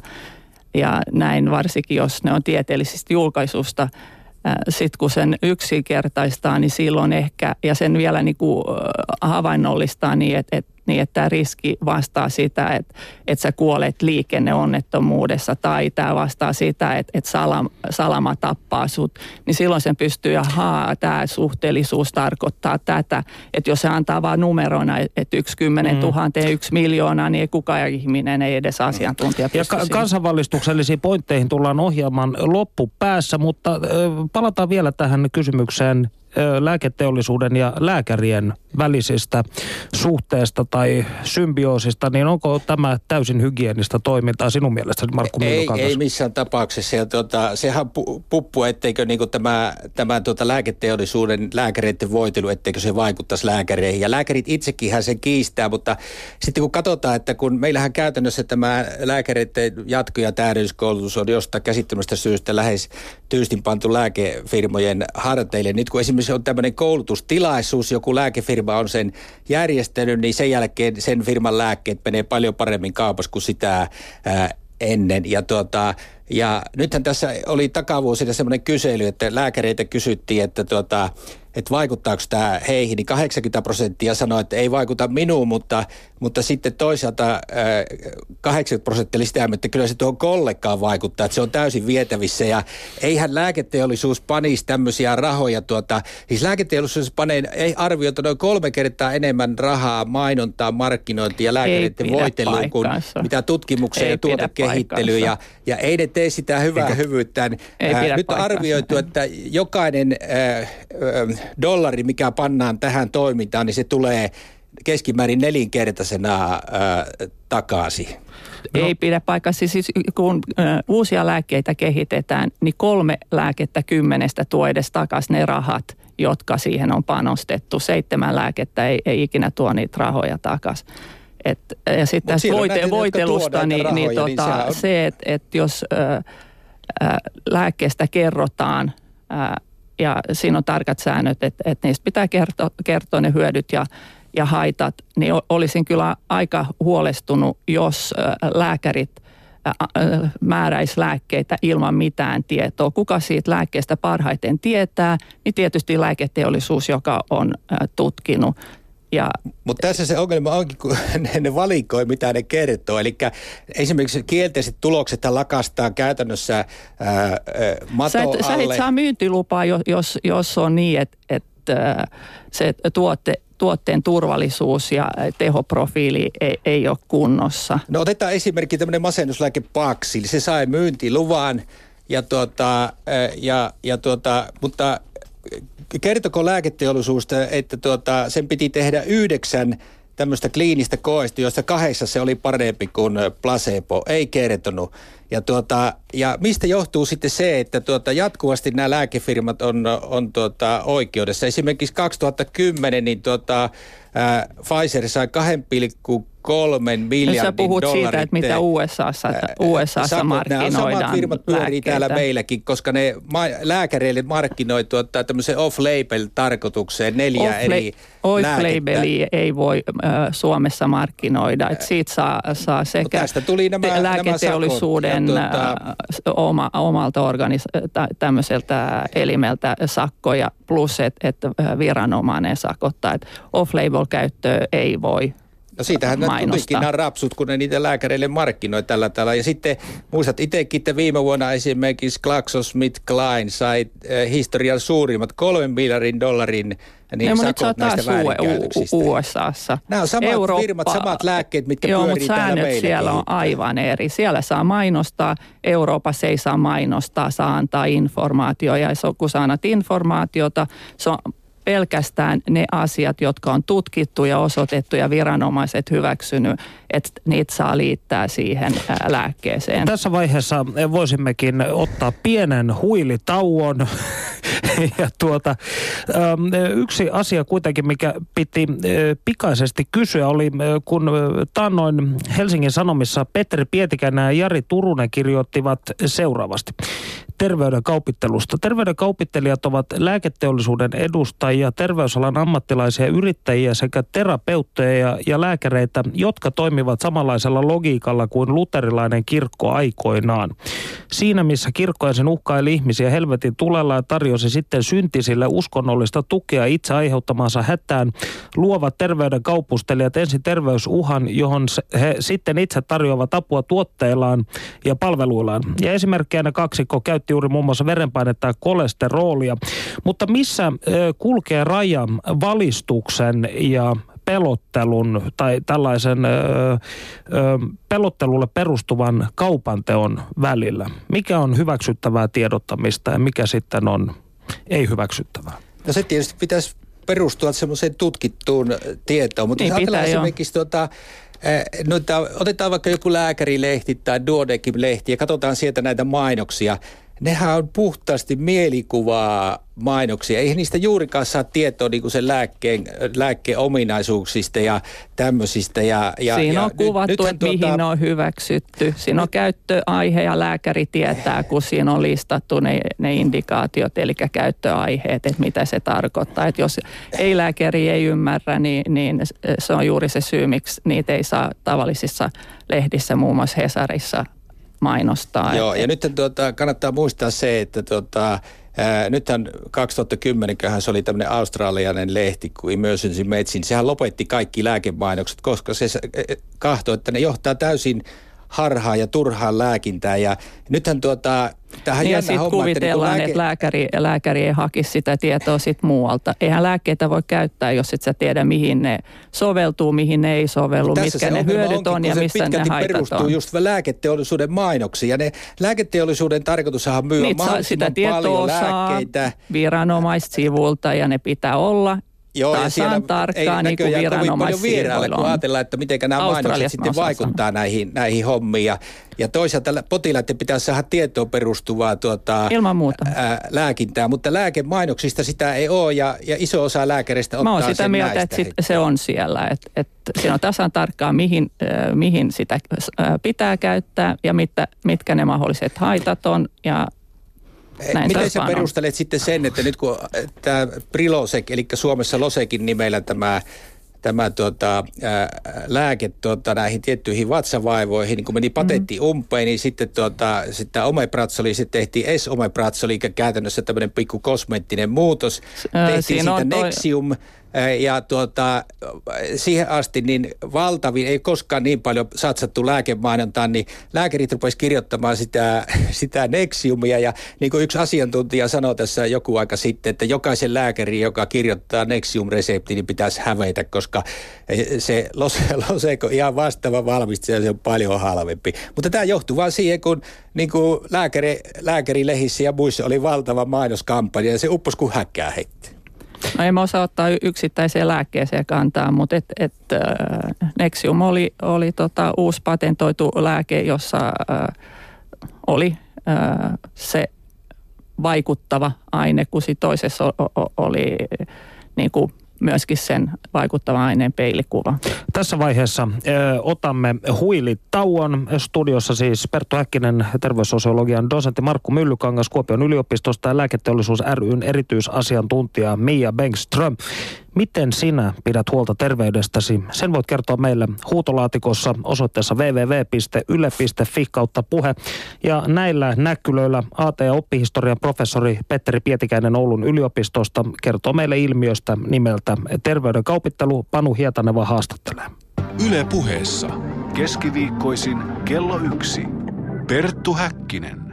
ja näin varsinkin, jos ne on tieteellisistä julkaisusta – sitten kun sen yksinkertaistaa, niin silloin ehkä, ja sen vielä niin kuin havainnollistaa niin, että, että niin että tämä riski vastaa sitä, että, että sä kuolet liikenneonnettomuudessa tai tämä vastaa sitä, että, että salama, salama tappaa sut, niin silloin sen pystyy, haa, tämä suhteellisuus tarkoittaa tätä, että jos se antaa vain numerona, että yksi kymmenen mm. tuhanteen, yksi miljoonaa, niin ei kukaan ihminen, ei edes asiantuntija Ja ka- kansanvallistuksellisiin pointteihin tullaan ohjelman loppupäässä, mutta äh, palataan vielä tähän kysymykseen lääketeollisuuden ja lääkärien välisistä suhteesta tai symbioosista, niin onko tämä täysin hygienistä toimintaa sinun mielestäsi, Markku ei, ei missään tapauksessa. Ja tuota, sehän puppu, etteikö niin tämä, tämä tuota lääketeollisuuden lääkäreiden voitelu, etteikö se vaikuttaisi lääkäreihin. Ja lääkärit itsekin sen kiistää, mutta sitten kun katsotaan, että kun meillähän käytännössä tämä lääkäreiden jatko- ja täydelliskoulutus on jostain käsittämästä syystä lähes tyystin pantu lääkefirmojen harteille. Nyt kun esimerkiksi on tämmöinen koulutustilaisuus, joku lääkefirma on sen järjestänyt, niin sen jälkeen sen firman lääkkeet menee paljon paremmin kaupassa kuin sitä ää, ennen. Ja, tuota, ja nythän tässä oli takavuosina semmoinen kysely, että lääkäreitä kysyttiin, että tuota, että vaikuttaako tämä heihin, niin 80 prosenttia sanoi, että ei vaikuta minuun, mutta, mutta sitten toisaalta 80 prosenttia oli sitä, että kyllä se tuohon kollekaan vaikuttaa, että se on täysin vietävissä. Ja eihän lääketeollisuus panisi tämmöisiä rahoja, tuota, siis lääketeollisuus panee, ei arvioita noin kolme kertaa enemmän rahaa mainontaa, markkinointia ja lääkäreiden voiteluun kuin mitä tutkimukseen ei ja tuotekehittelyyn. Ja, ja ei ne tee sitä hyvää Eikä, hyvyyttään. Nyt on arvioitu, että jokainen äh, äh, dollari, mikä pannaan tähän toimintaan, niin se tulee keskimäärin nelinkertaisena ää, takaisin. No. Ei pidä paikkaa. Siis, siis kun ä, uusia lääkkeitä kehitetään, niin kolme lääkettä kymmenestä tuo edes takaisin ne rahat, jotka siihen on panostettu. Seitsemän lääkettä ei, ei ikinä tuo niitä rahoja takaisin. Et, ja sitten tästä voite, voitelusta, niin, rahoja, niin, niin tota, on... se, että et jos ä, ä, lääkkeestä kerrotaan ä, ja siinä on tarkat säännöt, että, että niistä pitää kertoa, kertoa ne hyödyt ja, ja haitat, niin olisin kyllä aika huolestunut, jos lääkärit määräisi lääkkeitä ilman mitään tietoa. Kuka siitä lääkkeestä parhaiten tietää, niin tietysti lääketeollisuus, joka on tutkinut ja, Mutta tässä se ongelma onkin, kun ne, ne valikoi, mitä ne kertoo. Eli esimerkiksi kielteiset tulokset lakastaa käytännössä ää, ää, mato sä et, alle. Sä et saa myyntilupaa, jos, jos on niin, että et, se tuotte, tuotteen turvallisuus ja tehoprofiili ei, ei ole kunnossa. No otetaan esimerkki tämmöinen masennuslääke Paxil. Se sai myyntiluvan, ja tuota, ja, ja tuota, mutta kertoko lääketeollisuus, että tuota, sen piti tehdä yhdeksän tämmöistä kliinistä koesta, joista kahdessa se oli parempi kuin placebo. Ei kertonut. Ja, tuota, ja mistä johtuu sitten se, että tuota, jatkuvasti nämä lääkefirmat on, on tuota, oikeudessa. Esimerkiksi 2010 niin tuota, ää, Pfizer sai 2,6 kolmen miljardin Sä puhut dollarit, siitä, että mitä USAssa, USAssa sakot, markkinoidaan Nämä samat firmat pyörii lääkkeitä. täällä meilläkin, koska ne ma- lääkäreille markkinoivat tuottaa tämmöisen off-label tarkoitukseen neljä off eri Off-labeli ei voi äh, Suomessa markkinoida. Et siitä saa, saa sekä no tästä tuli nämä, lääketeollisuuden nämä tuota... oma, omalta organis- tämmöiseltä elimeltä sakkoja plus, että et viranomainen sakottaa. Et off-label käyttöä ei voi No siitähän tulikin nämä rapsut, kun ne niitä lääkäreille markkinoi tällä tavalla. Ja sitten muistat itsekin, että viime vuonna esimerkiksi GlaxoSmithKline sai äh, historian suurimmat kolmen miljardin dollarin niin no, sakot näistä väärinkäytöksistä. USAssa. Nämä on samat Eurooppa, firmat, samat lääkkeet, mitkä joo, pyörii mutta täällä meilläkin. siellä on aivan eri. Siellä saa mainostaa, Euroopassa ei saa mainostaa, saa antaa informaatiota. Ja kun sä annat informaatiota, se on pelkästään ne asiat, jotka on tutkittu ja osoitettu ja viranomaiset hyväksynyt, että niitä saa liittää siihen lääkkeeseen. Tässä vaiheessa voisimmekin ottaa pienen huilitauon. ja tuota, yksi asia kuitenkin, mikä piti pikaisesti kysyä, oli kun taannoin Helsingin Sanomissa Petteri Pietikäinen ja Jari Turunen kirjoittivat seuraavasti terveyden kaupittelusta. Terveyden kaupittelijat ovat lääketeollisuuden edustajia, terveysalan ammattilaisia, yrittäjiä sekä terapeutteja ja lääkäreitä, jotka toimivat samanlaisella logiikalla kuin luterilainen kirkko aikoinaan. Siinä missä kirkko ja sen uhkaili ihmisiä helvetin tulella ja tarjosi sitten syntisille uskonnollista tukea itse aiheuttamaansa hätään, luovat terveyden kaupustelijat ensin terveysuhan, johon he sitten itse tarjoavat apua tuotteillaan ja palveluillaan. Ja esimerkkinä kaksikko käytti juuri muun muassa verenpainetta ja kolesterolia. Mutta missä kulkee raja valistuksen ja pelottelun tai tällaisen ö, ö, pelottelulle perustuvan kaupanteon välillä? Mikä on hyväksyttävää tiedottamista ja mikä sitten on ei hyväksyttävää? No se tietysti pitäisi perustua semmoiseen tutkittuun tietoon, mutta niin jos ajatellaan esimerkiksi tuota, No, otetaan vaikka joku lääkärilehti tai Duodekim-lehti ja katsotaan sieltä näitä mainoksia nehän on puhtaasti mielikuvaa mainoksia. Ei niistä juurikaan saa tietoa niin kuin sen lääkkeen, lääkkeen ominaisuuksista ja tämmöisistä. Ja, ja, Siinä ja on kuvattu, nyt, että mihin tuota... on hyväksytty. Siinä on käyttöaihe ja lääkäri tietää, kun siinä on listattu ne, ne indikaatiot, eli käyttöaiheet, että mitä se tarkoittaa. Että jos ei-lääkäri ei ymmärrä, niin, niin se on juuri se syy, miksi niitä ei saa tavallisissa lehdissä, muun muassa Hesarissa mainostaa. Joo, ja nyt tuota, kannattaa muistaa se, että tuota, Ää, nythän 2010 se oli tämmöinen australialainen lehti kuin Emergency Medicine. Sehän lopetti kaikki lääkemainokset, koska se kahtoi, että ne johtaa täysin harhaa ja turhaan lääkintää. Ja nythän tuota, tähän niin ja sitten kuvitellaan, että, niin lääke... että lääkäri, lääkäri ei hakisi sitä tietoa sit muualta. Eihän lääkkeitä voi käyttää, jos et sä tiedä, mihin ne soveltuu, mihin ne ei sovellu, no mitkä ne hyödyt onkin, on ja missä ne haitat perustuu on. just lääketeollisuuden mainoksiin. Ja ne lääketeollisuuden tarkoitushan myy niin, mahdollisimman sitä paljon lääkkeitä. viranomaissivuilta ja ne pitää olla Joo, tasan ja siellä tarkkaan ei niin kuin paljon vieraille, kun ajatellaan, että miten nämä mainokset sitten vaikuttaa näihin, näihin hommiin. Ja, ja toisaalta potilaiden pitäisi saada tietoon perustuvaa tuota, Ilman muuta. Ää, lääkintää, mutta lääkemainoksista sitä ei ole ja, ja iso osa lääkäreistä ottaa Mä oon sitä mieltä, näistä. että sit se on siellä, että, että siinä on tasan tarkkaan, mihin, äh, mihin sitä äh, pitää käyttää ja mitkä, mitkä ne mahdolliset haitat on ja näin Miten sä perustelet on. sitten sen, että nyt kun tämä Prilosek, eli Suomessa Losekin nimellä tämä tämä tuota, ää, lääke tuota, näihin tiettyihin vatsavaivoihin, niin kun meni patentti mm-hmm. umpeen, niin sitten tuota, sitten omepratsoli, sitten tehtiin S-omepratsoli, eli käytännössä tämmöinen pikku kosmeettinen muutos. Tehtiin siitä Nexium, toi ja tuota, siihen asti niin valtavin, ei koskaan niin paljon satsattu lääkemainontaan, niin lääkärit rupesivat kirjoittamaan sitä, sitä Nexiumia. Ja niin kuin yksi asiantuntija sanoi tässä joku aika sitten, että jokaisen lääkäri, joka kirjoittaa Nexium-resepti, niin pitäisi hävetä, koska se Loseko ihan vastaava valmistaja, se on paljon halvempi. Mutta tämä johtuu vaan siihen, kun niin kuin lääkäri, lääkärilehissä ja muissa oli valtava mainoskampanja ja se uppos kuin häkkää heitti. No en osaa ottaa yksittäiseen lääkkeeseen kantaa, mutta et, et, äh, Nexium oli, oli tota uusi patentoitu lääke, jossa äh, oli äh, se vaikuttava aine, kun toisessa o, o, oli niin kuin myöskin sen vaikuttavan aineen peilikuva. Tässä vaiheessa ö, otamme huilitauon. Studiossa siis Perttu Häkkinen, terveyssosiologian dosentti Markku Myllykangas Kuopion yliopistosta ja lääketeollisuus ryn erityisasiantuntija Mia Bengström. Miten sinä pidät huolta terveydestäsi? Sen voit kertoa meille huutolaatikossa osoitteessa www.yle.fi kautta puhe. Ja näillä näkylöillä AT- ja oppihistorian professori Petteri Pietikäinen Oulun yliopistosta kertoo meille ilmiöstä nimeltä Terveyden kaupittelu. Panu Hietaneva haastattelee. Yle puheessa. Keskiviikkoisin kello yksi. Perttu Häkkinen.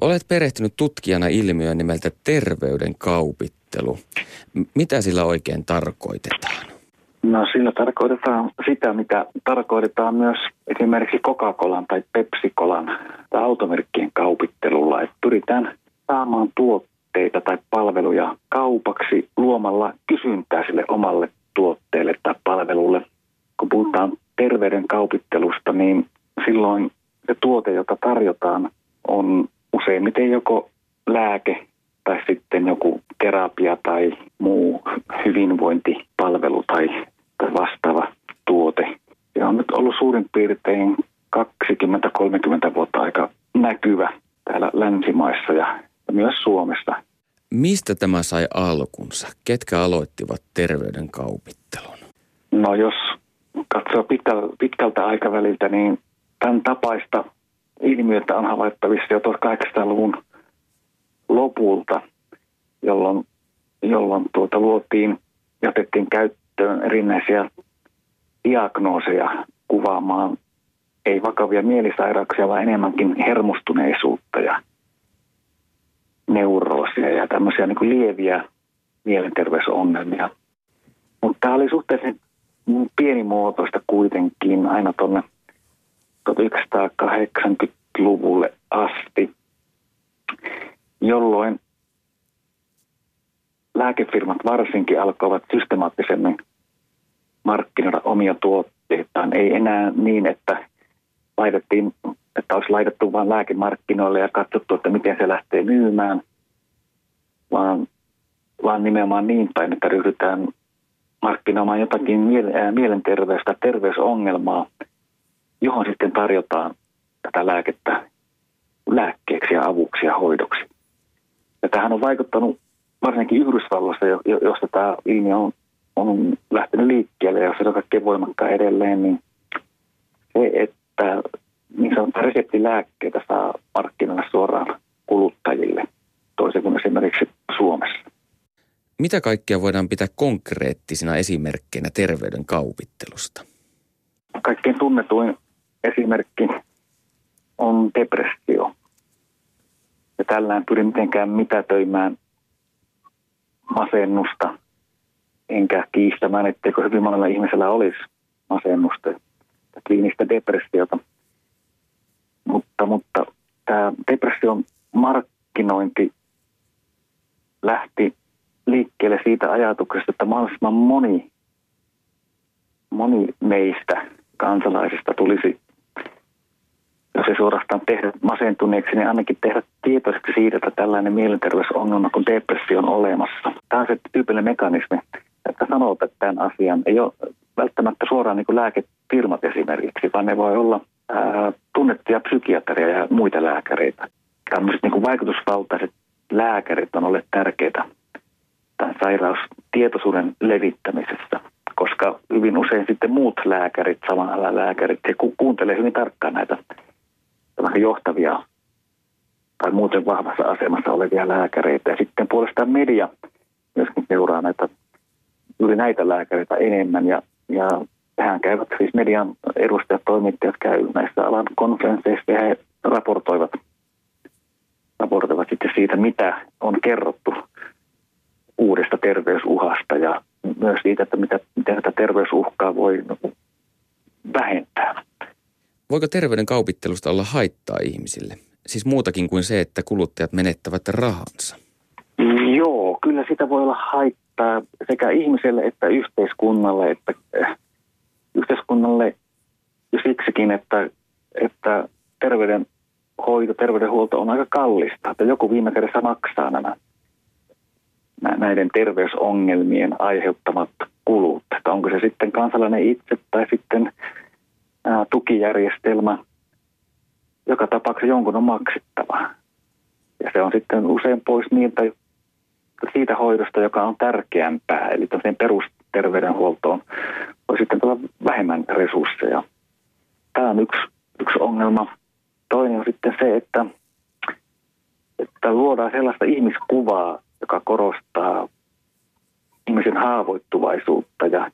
Olet perehtynyt tutkijana ilmiöön nimeltä terveyden kaupittelu luettelu. Mitä sillä oikein tarkoitetaan? No sillä tarkoitetaan sitä, mitä tarkoitetaan myös esimerkiksi Coca-Colan tai Pepsi-Colan tai automerkkien kaupittelulla. Että pyritään saamaan tuotteita tai palveluja kaupaksi luomalla kysyntää sille omalle tuotteelle tai palvelulle. Kun puhutaan terveyden kaupittelusta, niin silloin se tuote, jota tarjotaan, on useimmiten joko lääke tai sitten joku terapia tai muu hyvinvointipalvelu tai, tai vastaava tuote. Ja on nyt ollut suurin piirtein 20-30 vuotta aika näkyvä täällä länsimaissa ja myös Suomessa. Mistä tämä sai alkunsa? Ketkä aloittivat terveyden kaupittelun? No jos katsoo pitkältä, pitkältä aikaväliltä, niin tämän tapaista ilmiötä on havaittavissa jo 1800-luvun lopulta, jolloin, jolloin tuota luotiin ja otettiin käyttöön erinäisiä diagnooseja kuvaamaan ei vakavia mielisairauksia, vaan enemmänkin hermostuneisuutta ja neuroosia ja tämmöisiä niin kuin lieviä mielenterveysongelmia. Mutta tämä oli suhteellisen pienimuotoista kuitenkin aina tuonne 1980-luvulle asti, jolloin lääkefirmat varsinkin alkoivat systemaattisemmin markkinoida omia tuotteitaan. Ei enää niin, että laitettiin, että olisi laitettu vain lääkemarkkinoille ja katsottu, että miten se lähtee myymään, vaan, vaan nimenomaan niin päin, että ryhdytään markkinoimaan jotakin mielenterveystä, terveysongelmaa, johon sitten tarjotaan tätä lääkettä lääkkeeksi ja avuksi ja hoidoksi. Ja tähän on vaikuttanut varsinkin Yhdysvalloissa, josta tämä ilmiö on, on lähtenyt liikkeelle ja se on kaikkein voimakkaan edelleen, niin se, että niin sanottuja reseptilääkkeitä saa markkinoilla suoraan kuluttajille, toisin kuin esimerkiksi Suomessa. Mitä kaikkea voidaan pitää konkreettisina esimerkkeinä terveyden kaupittelusta? Kaikkein tunnetuin esimerkki on depressio. Ja tällä en pyri mitenkään mitätöimään masennusta, enkä kiistämään, etteikö hyvin monella ihmisellä olisi masennusta ja kliinistä depressiota. Mutta, mutta tämä depression markkinointi lähti liikkeelle siitä ajatuksesta, että mahdollisimman moni, moni meistä kansalaisista tulisi, jos ei suorastaan tehdä masentuneeksi, niin ainakin tehdä tietoiseksi siitä, että tällainen mielenterveysongelma kuin depressio on olemassa. Tämä on se tyypillinen mekanismi, että sanoo tämän asian. Ei ole välttämättä suoraan niin kuin lääkefirmat esimerkiksi, vaan ne voi olla ää, tunnettuja psykiatreja ja muita lääkäreitä. Tällaiset niin kuin vaikutusvaltaiset lääkärit on olleet tärkeitä tämän sairaustietoisuuden levittämisessä, koska hyvin usein sitten muut lääkärit, samalla lääkärit, he ku- kuuntelee hyvin tarkkaan näitä johtavia tai muuten vahvassa asemassa olevia lääkäreitä. Ja sitten puolestaan media myöskin seuraa näitä, juuri näitä lääkäreitä enemmän ja, ja tähän käyvät siis median edustajat, toimittajat käy näissä alan konferensseissa ja he raportoivat, raportoivat sitten siitä, mitä on kerrottu uudesta terveysuhasta ja myös siitä, että mitä, miten tätä terveysuhkaa voi vähentää. Voiko terveyden kaupittelusta olla haittaa ihmisille? Siis muutakin kuin se, että kuluttajat menettävät rahansa. Joo, kyllä sitä voi olla haittaa sekä ihmiselle että yhteiskunnalle, että äh, yhteiskunnalle siksikin, että, että terveydenhoito, terveydenhuolto on aika kallista, että joku viime kädessä maksaa nämä näiden terveysongelmien aiheuttamat kulut. Että onko se sitten kansalainen itse tai sitten tukijärjestelmä, joka tapauksessa jonkun on maksettava. Ja se on sitten usein pois niiltä, siitä hoidosta, joka on tärkeämpää, eli perusterveydenhuoltoon voi sitten tulla vähemmän resursseja. Tämä on yksi, yksi ongelma. Toinen on sitten se, että, että luodaan sellaista ihmiskuvaa, joka korostaa ihmisen haavoittuvaisuutta ja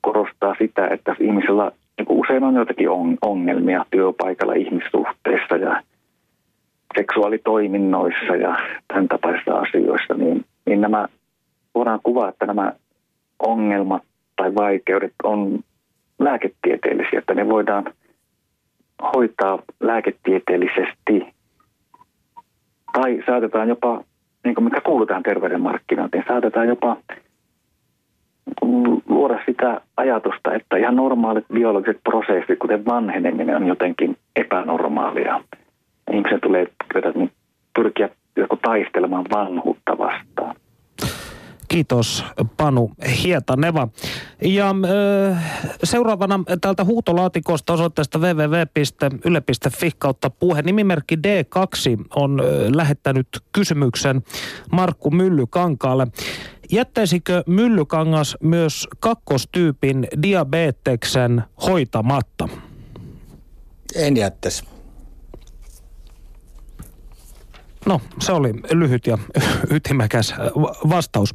korostaa sitä, että ihmisellä usein on joitakin ongelmia työpaikalla ihmissuhteissa ja seksuaalitoiminnoissa ja tämän tapaisissa asioissa, niin, niin nämä voidaan kuvaa, että nämä ongelmat tai vaikeudet on lääketieteellisiä, että ne voidaan hoitaa lääketieteellisesti tai saatetaan jopa niin kuin mikä kuuluu tähän terveyden markkinointiin. Saatetaan jopa luoda sitä ajatusta, että ihan normaalit biologiset prosessit, kuten vanheneminen, on jotenkin epänormaalia. Ihmisen tulee pyrkiä taistelemaan vanhuutta vastaan. Kiitos Panu Hietaneva. Ja ö, seuraavana tältä huutolaatikosta osoitteesta www.yle.fi kautta puhe nimimerkki D2 on ö, lähettänyt kysymyksen Markku Myllykankaalle. Jättäisikö Myllykangas myös kakkostyypin diabeteksen hoitamatta? En jättäisi. No, se oli lyhyt ja ytimekäs vastaus.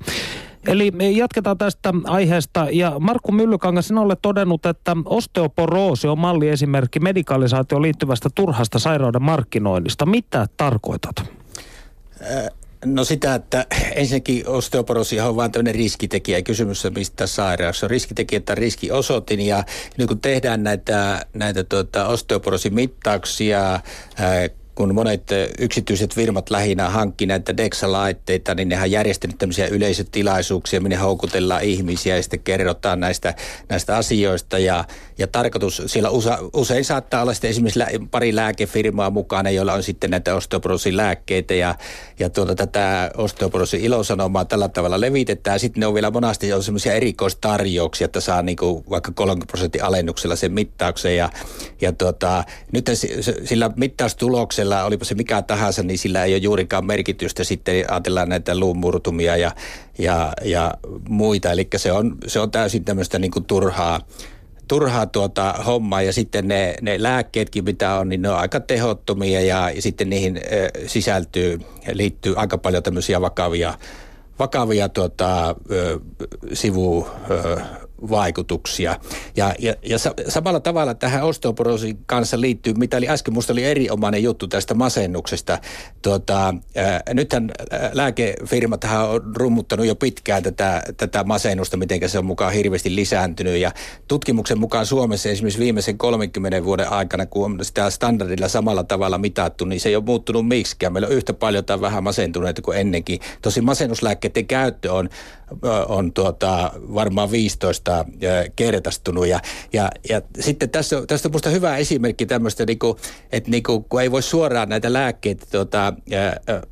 Eli jatketaan tästä aiheesta. Ja Markku Myllykangas, sinä olet todennut, että osteoporoosi on malliesimerkki medikalisaatioon liittyvästä turhasta sairauden markkinoinnista. Mitä tarkoitat? No sitä, että ensinnäkin osteoporoosi on vain tämmöinen riskitekijä. Kysymys on mistä sairaus. on riskitekijä että riskiosoitin ja nyt kun tehdään näitä, näitä tuota, osteoporosimittauksia, kun monet yksityiset firmat lähinnä hankki näitä DEXA-laitteita, niin nehän järjestänyt tämmöisiä yleisötilaisuuksia, minne houkutellaan ihmisiä ja sitten kerrotaan näistä, näistä asioista. Ja, ja tarkoitus, siellä usa, usein saattaa olla sitten esimerkiksi lä, pari lääkefirmaa mukana, joilla on sitten näitä osteoporoosin lääkkeitä ja, ja tuota, tätä osteoporoosin ilosanomaa tällä tavalla levitetään. Sitten ne on vielä monasti on semmoisia erikoistarjouksia, että saa niinku vaikka 30 prosentin alennuksella sen mittauksen ja, ja tuota, nyt sillä mittaustuloksella sillä olipa se mikä tahansa, niin sillä ei ole juurikaan merkitystä. Sitten ajatellaan näitä luumurtumia ja, ja, ja muita. Eli se on, se on täysin tämmöistä niin turhaa, turhaa tuota hommaa ja sitten ne, ne lääkkeetkin mitä on, niin ne on aika tehottomia ja, ja sitten niihin ö, sisältyy, liittyy aika paljon tämmöisiä vakavia, vakavia tuota, ö, sivu ö, vaikutuksia. Ja, ja, ja samalla tavalla tähän osteoporoosin kanssa liittyy, mitä oli äsken, minusta oli erinomainen juttu tästä masennuksesta. Tuota, ää, nythän lääkefirmat on rummuttanut jo pitkään tätä, tätä masennusta, miten se on mukaan hirveästi lisääntynyt. Ja tutkimuksen mukaan Suomessa esimerkiksi viimeisen 30 vuoden aikana, kun on sitä standardilla samalla tavalla mitattu, niin se ei ole muuttunut miksikään. Meillä on yhtä paljon tai vähän masentuneita kuin ennenkin. Tosi masennuslääkkeiden käyttö on, on tuota, varmaan 15 tota, kertastunut. Ja, ja, ja sitten tässä, tästä on minusta hyvä esimerkki tämmöistä, niinku, että niinku, kun ei voi suoraan näitä lääkkeitä tota,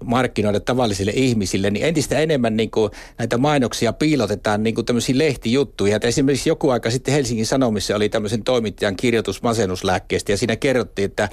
markkinoida tavallisille ihmisille, niin entistä enemmän niinku, näitä mainoksia piilotetaan niinku tämmöisiin lehtijuttuja. Että esimerkiksi joku aika sitten Helsingin Sanomissa oli tämmöisen toimittajan kirjoitus masennuslääkkeestä ja siinä kerrottiin, että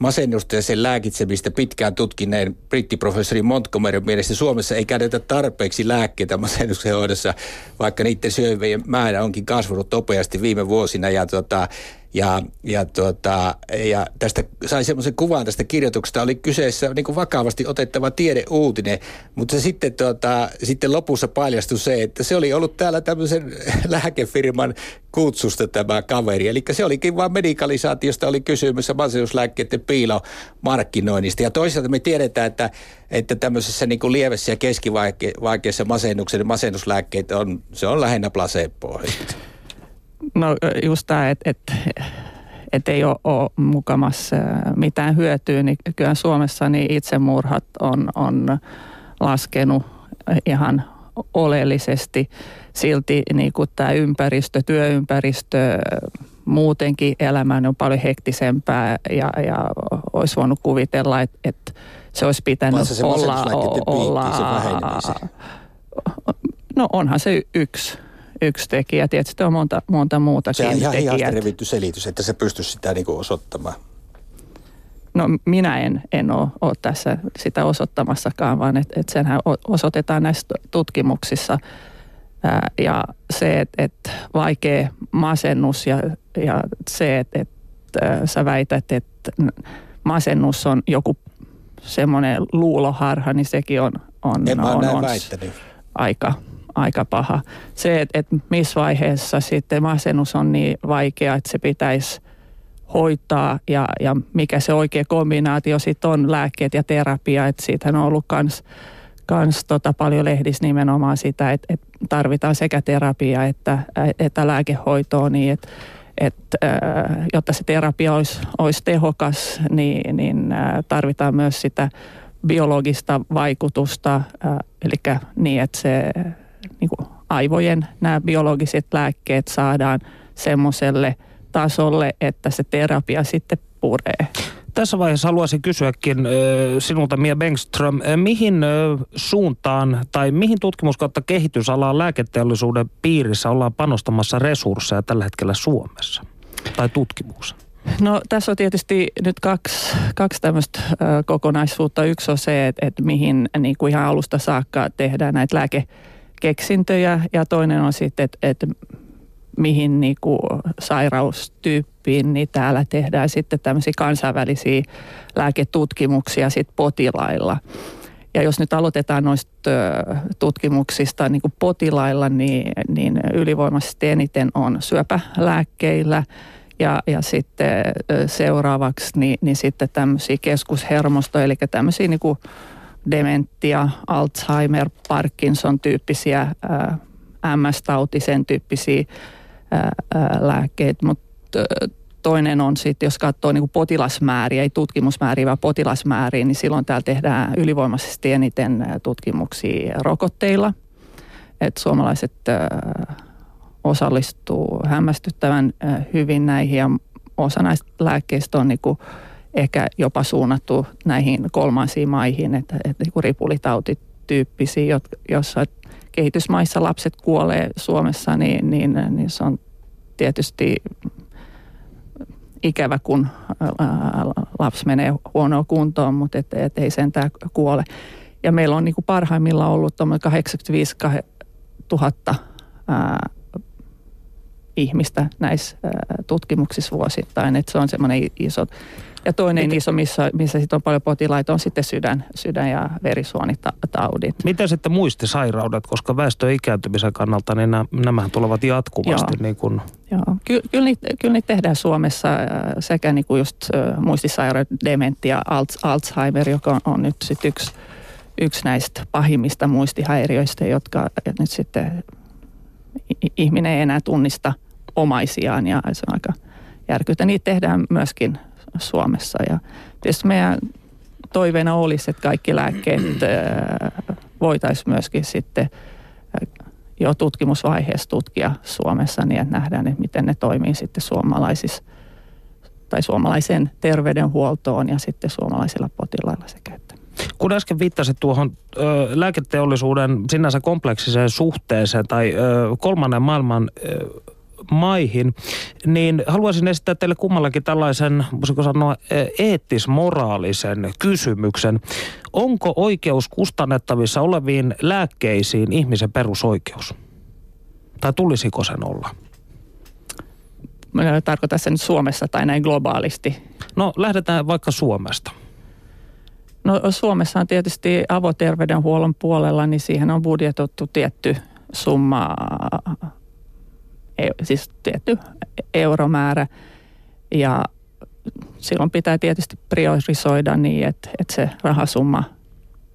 masennusta ja sen lääkitsemistä pitkään tutkineen brittiprofessori Montgomery mielestä Suomessa ei käytetä tarpeeksi lääkkeitä masennuksen hoidossa, vaikka niiden syövien määrä onkin kasvanut nopeasti viime vuosina. Ja tota, ja, ja, tuota, ja tästä sai semmoisen kuvan tästä kirjoituksesta, oli kyseessä niin kuin vakavasti otettava tiedeuutinen, mutta se sitten, tuota, sitten lopussa paljastui se, että se oli ollut täällä tämmöisen lääkefirman kutsusta tämä kaveri. Eli se olikin vain medikalisaatiosta oli kysymys masennuslääkkeiden piilomarkkinoinnista. Ja toisaalta me tiedetään, että, että tämmöisessä niin kuin lievessä ja keskivaikeassa masennuksen masennuslääkkeet on, se on lähinnä placeboa. No just tämä, että et, et ei ole, ole mukamassa mitään hyötyä, niin kyllä Suomessa niin itsemurhat on, on laskenut ihan oleellisesti. Silti niin kuin tämä ympäristö, työympäristö, muutenkin elämä on paljon hektisempää ja, ja olisi voinut kuvitella, että, että se olisi pitänyt se olla... olla se no onhan se yksi yksi tekijä. Tietysti on monta, monta muutakin Se on ihan tekijät. revitty selitys, että se pystyisi sitä niin osoittamaan. No minä en, en ole, ole tässä sitä osoittamassakaan, vaan että et senhän osoitetaan näissä tutkimuksissa. Ää, ja se, että et vaikea masennus ja, ja se, että et, sä väität, että masennus on joku semmoinen luuloharha, niin sekin on, on, en on, on väittänyt. aika aika paha. Se, että, että missä vaiheessa sitten masennus on niin vaikea, että se pitäisi hoitaa ja, ja mikä se oikea kombinaatio sitten on lääkkeet ja terapia. Että siitä on ollut kans, kans tota paljon lehdissä nimenomaan sitä, että, että tarvitaan sekä terapia että, että lääkehoitoa niin, että että jotta se terapia olisi, olisi tehokas, niin, niin tarvitaan myös sitä biologista vaikutusta, eli niin, että se aivojen nämä biologiset lääkkeet saadaan semmoiselle tasolle, että se terapia sitten puree. Tässä vaiheessa haluaisin kysyäkin sinulta, Mia Bengström, mihin suuntaan tai mihin tutkimus kautta kehitysalaan lääketeollisuuden piirissä ollaan panostamassa resursseja tällä hetkellä Suomessa tai tutkimuksessa? No tässä on tietysti nyt kaksi, kaksi tämmöistä kokonaisuutta. Yksi on se, että, että mihin niin kuin ihan alusta saakka tehdään näitä lääkekeksintöjä ja toinen on sitten, että, että mihin niin kuin sairaustyyppiin, niin täällä tehdään sitten tämmöisiä kansainvälisiä lääketutkimuksia sit potilailla. Ja jos nyt aloitetaan noista tutkimuksista niin kuin potilailla, niin, niin ylivoimaisesti eniten on syöpälääkkeillä – ja, ja sitten seuraavaksi niin, niin sitten tämmöisiä keskushermosto, eli tämmöisiä niin kuin dementia, Alzheimer, Parkinson-tyyppisiä, MS-tauti, sen tyyppisiä lääkkeitä. Mutta toinen on sitten, jos katsoo niin kuin potilasmääriä, ei tutkimusmääriä, vaan potilasmääriä, niin silloin täällä tehdään ylivoimaisesti eniten tutkimuksia rokotteilla. että suomalaiset osallistuu hämmästyttävän hyvin näihin ja osa näistä lääkkeistä on niin kuin ehkä jopa suunnattu näihin kolmansiin maihin, että, että niin kuin ripulitautityyppisiä, jossa kehitysmaissa lapset kuolee Suomessa, niin, niin, niin se on tietysti ikävä, kun lapsi menee huonoon kuntoon, mutta et, et ei sentään kuole. Ja meillä on niin kuin parhaimmillaan ollut 85 000 ihmistä näissä tutkimuksissa vuosittain. Että se on semmoinen iso. Ja toinen Miten? iso, missä, missä sitten on paljon potilaita, on sitten sydän, sydän- ja verisuonitaudit. Miten sitten muistisairaudet, koska väestön ikääntymisen kannalta, niin nämä tulevat jatkuvasti. Joo. Niin kun... Joo. Ky- kyllä, niitä, kyllä niitä tehdään Suomessa sekä niin kuin just muistisairaudet, dementia, Alzheimer, joka on, on nyt sitten yksi, yksi näistä pahimmista muistihäiriöistä, jotka nyt sitten ihminen ei enää tunnista omaisiaan ja se on aika järkytä. Niitä tehdään myöskin Suomessa ja tietysti meidän toiveena olisi, että kaikki lääkkeet voitaisiin myöskin sitten jo tutkimusvaiheessa tutkia Suomessa niin, että nähdään, että miten ne toimii sitten suomalaisissa tai suomalaisen terveydenhuoltoon ja sitten suomalaisilla potilailla sekä kun äsken viittasit tuohon ö, lääketeollisuuden sinänsä kompleksiseen suhteeseen tai ö, kolmannen maailman ö, maihin, niin haluaisin esittää teille kummallakin tällaisen, voisiko sanoa, eettis-moraalisen kysymyksen. Onko oikeus kustannettavissa oleviin lääkkeisiin ihmisen perusoikeus? Tai tulisiko sen olla? Tarkoitan se nyt Suomessa tai näin globaalisti? No lähdetään vaikka Suomesta. No Suomessa on tietysti avoterveydenhuollon puolella, niin siihen on budjetoitu tietty summa, e, siis tietty euromäärä. Ja silloin pitää tietysti priorisoida niin, että, että se rahasumma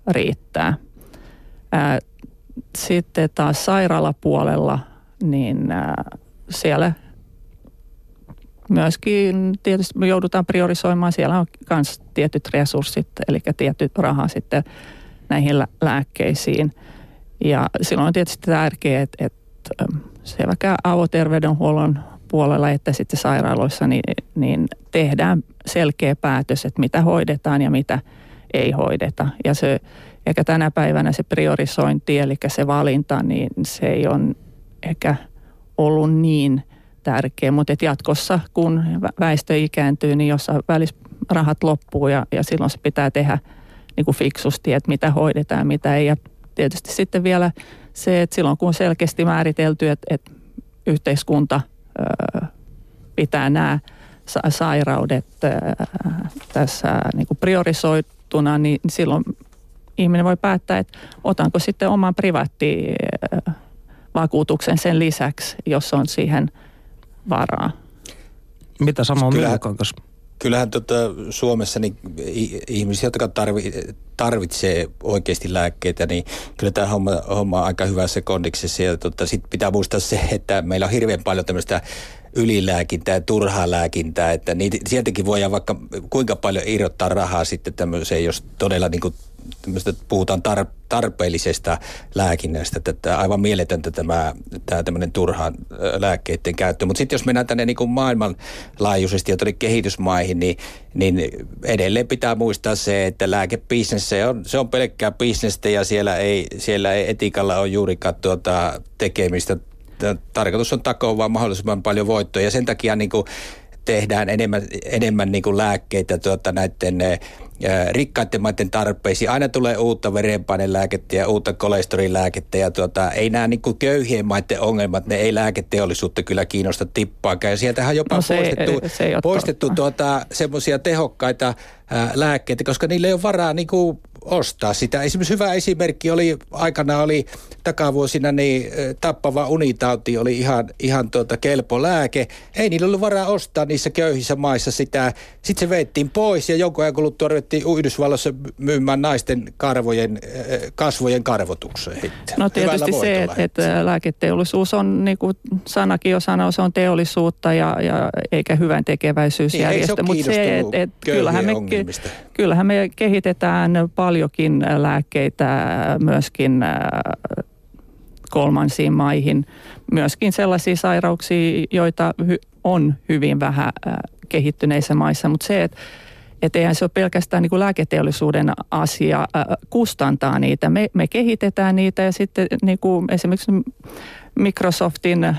riittää. Sitten taas sairaalapuolella, niin siellä myöskin tietysti me joudutaan priorisoimaan. Siellä on myös tietyt resurssit, eli tietyt raha sitten näihin lääkkeisiin. Ja silloin on tietysti tärkeää, että, että ähm, sekä avoterveydenhuollon puolella että sitten sairaaloissa niin, niin tehdään selkeä päätös, että mitä hoidetaan ja mitä ei hoideta. Ja se, ehkä tänä päivänä se priorisointi, eli se valinta, niin se ei ole ehkä ollut niin – tärkeä, mutta et jatkossa kun väestö ikääntyy, niin jossain välissä rahat loppuu ja, ja silloin se pitää tehdä niin kuin fiksusti, että mitä hoidetaan, mitä ei. Ja tietysti sitten vielä se, että silloin kun on selkeästi määritelty, että, että yhteiskunta ö, pitää nämä sairaudet ö, tässä niin kuin priorisoituna, niin silloin ihminen voi päättää, että otanko sitten oman privaatti vakuutuksen sen lisäksi, jos on siihen – varaa. Mitä sanoo Kyllähän, kyllähän tota Suomessa niin ihmisiä, jotka tarvi, tarvitsee oikeasti lääkkeitä, niin kyllä tämä homma, homma on aika hyvässä kondiksessa. Ja tota, sitten pitää muistaa se, että meillä on hirveän paljon tämmöistä ylilääkintää turhaa lääkintää, että niitä, sieltäkin voidaan vaikka kuinka paljon irrottaa rahaa sitten tämmöiseen, jos todella niin kuin puhutaan tar, tarpeellisesta lääkinnästä, että aivan mieletöntä tämä, tämä tämmöinen turhaan lääkkeiden käyttö. Mutta sitten jos mennään tänne niin kuin maailmanlaajuisesti ja kehitysmaihin, niin, niin edelleen pitää muistaa se, että lääkebisnes se on, se on pelkkää bisnestä ja siellä ei, siellä ei etiikalla ole juurikaan tuota tekemistä. Tarkoitus on takoa vaan mahdollisimman paljon voittoja ja sen takia niin kuin tehdään enemmän, enemmän niin kuin lääkkeitä tuota, näiden rikkaiden maiden tarpeisiin. Aina tulee uutta verenpainelääkettä ja uutta kolesterolilääkettä ja tuota, ei nämä niin kuin köyhien maiden ongelmat, ne ei lääketeollisuutta kyllä kiinnosta tippaakaan. Ja sieltähän on jopa no se, poistettu, se poistettu tuota, semmoisia tehokkaita ää, lääkkeitä, koska niillä ei ole varaa niin kuin ostaa sitä. Esimerkiksi hyvä esimerkki oli, aikana oli takavuosina, niin tappava unitauti oli ihan, ihan tuota kelpo lääke. Ei niillä ollut varaa ostaa niissä köyhissä maissa sitä. Sitten se veettiin pois ja jonkun ajan kuluttua ruvettiin Yhdysvalloissa myymään naisten karvojen, kasvojen karvotukseen. No tietysti se, että, että lääketeollisuus on, niin kuin sanakin jo sanoo, se on teollisuutta ja, ja eikä hyvän tekeväisyysjärjestö. Niin, Mutta se, että et, kyllähän, me, kyllähän me kehitetään paljon paljonkin lääkkeitä myöskin äh, kolmansiin maihin. Myöskin sellaisia sairauksia, joita on hyvin vähän äh, kehittyneissä maissa, mutta se, että että eihän se ole pelkästään niin kuin lääketeollisuuden asia äh, kustantaa niitä. Me, me kehitetään niitä ja sitten niin kuin esimerkiksi Microsoftin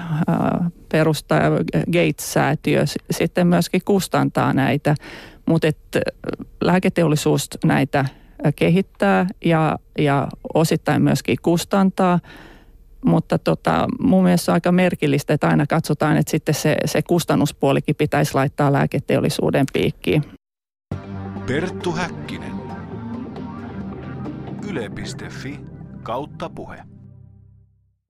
perustaja Gates-säätiö sitten myöskin kustantaa näitä, mutta lääketeollisuus näitä kehittää ja, ja osittain myöskin kustantaa. Mutta tota, mun mielestä on aika merkillistä, että aina katsotaan, että sitten se, se kustannuspuolikin pitäisi laittaa lääketeollisuuden piikkiin. Perttu Häkkinen. Yle.fi kautta puhe.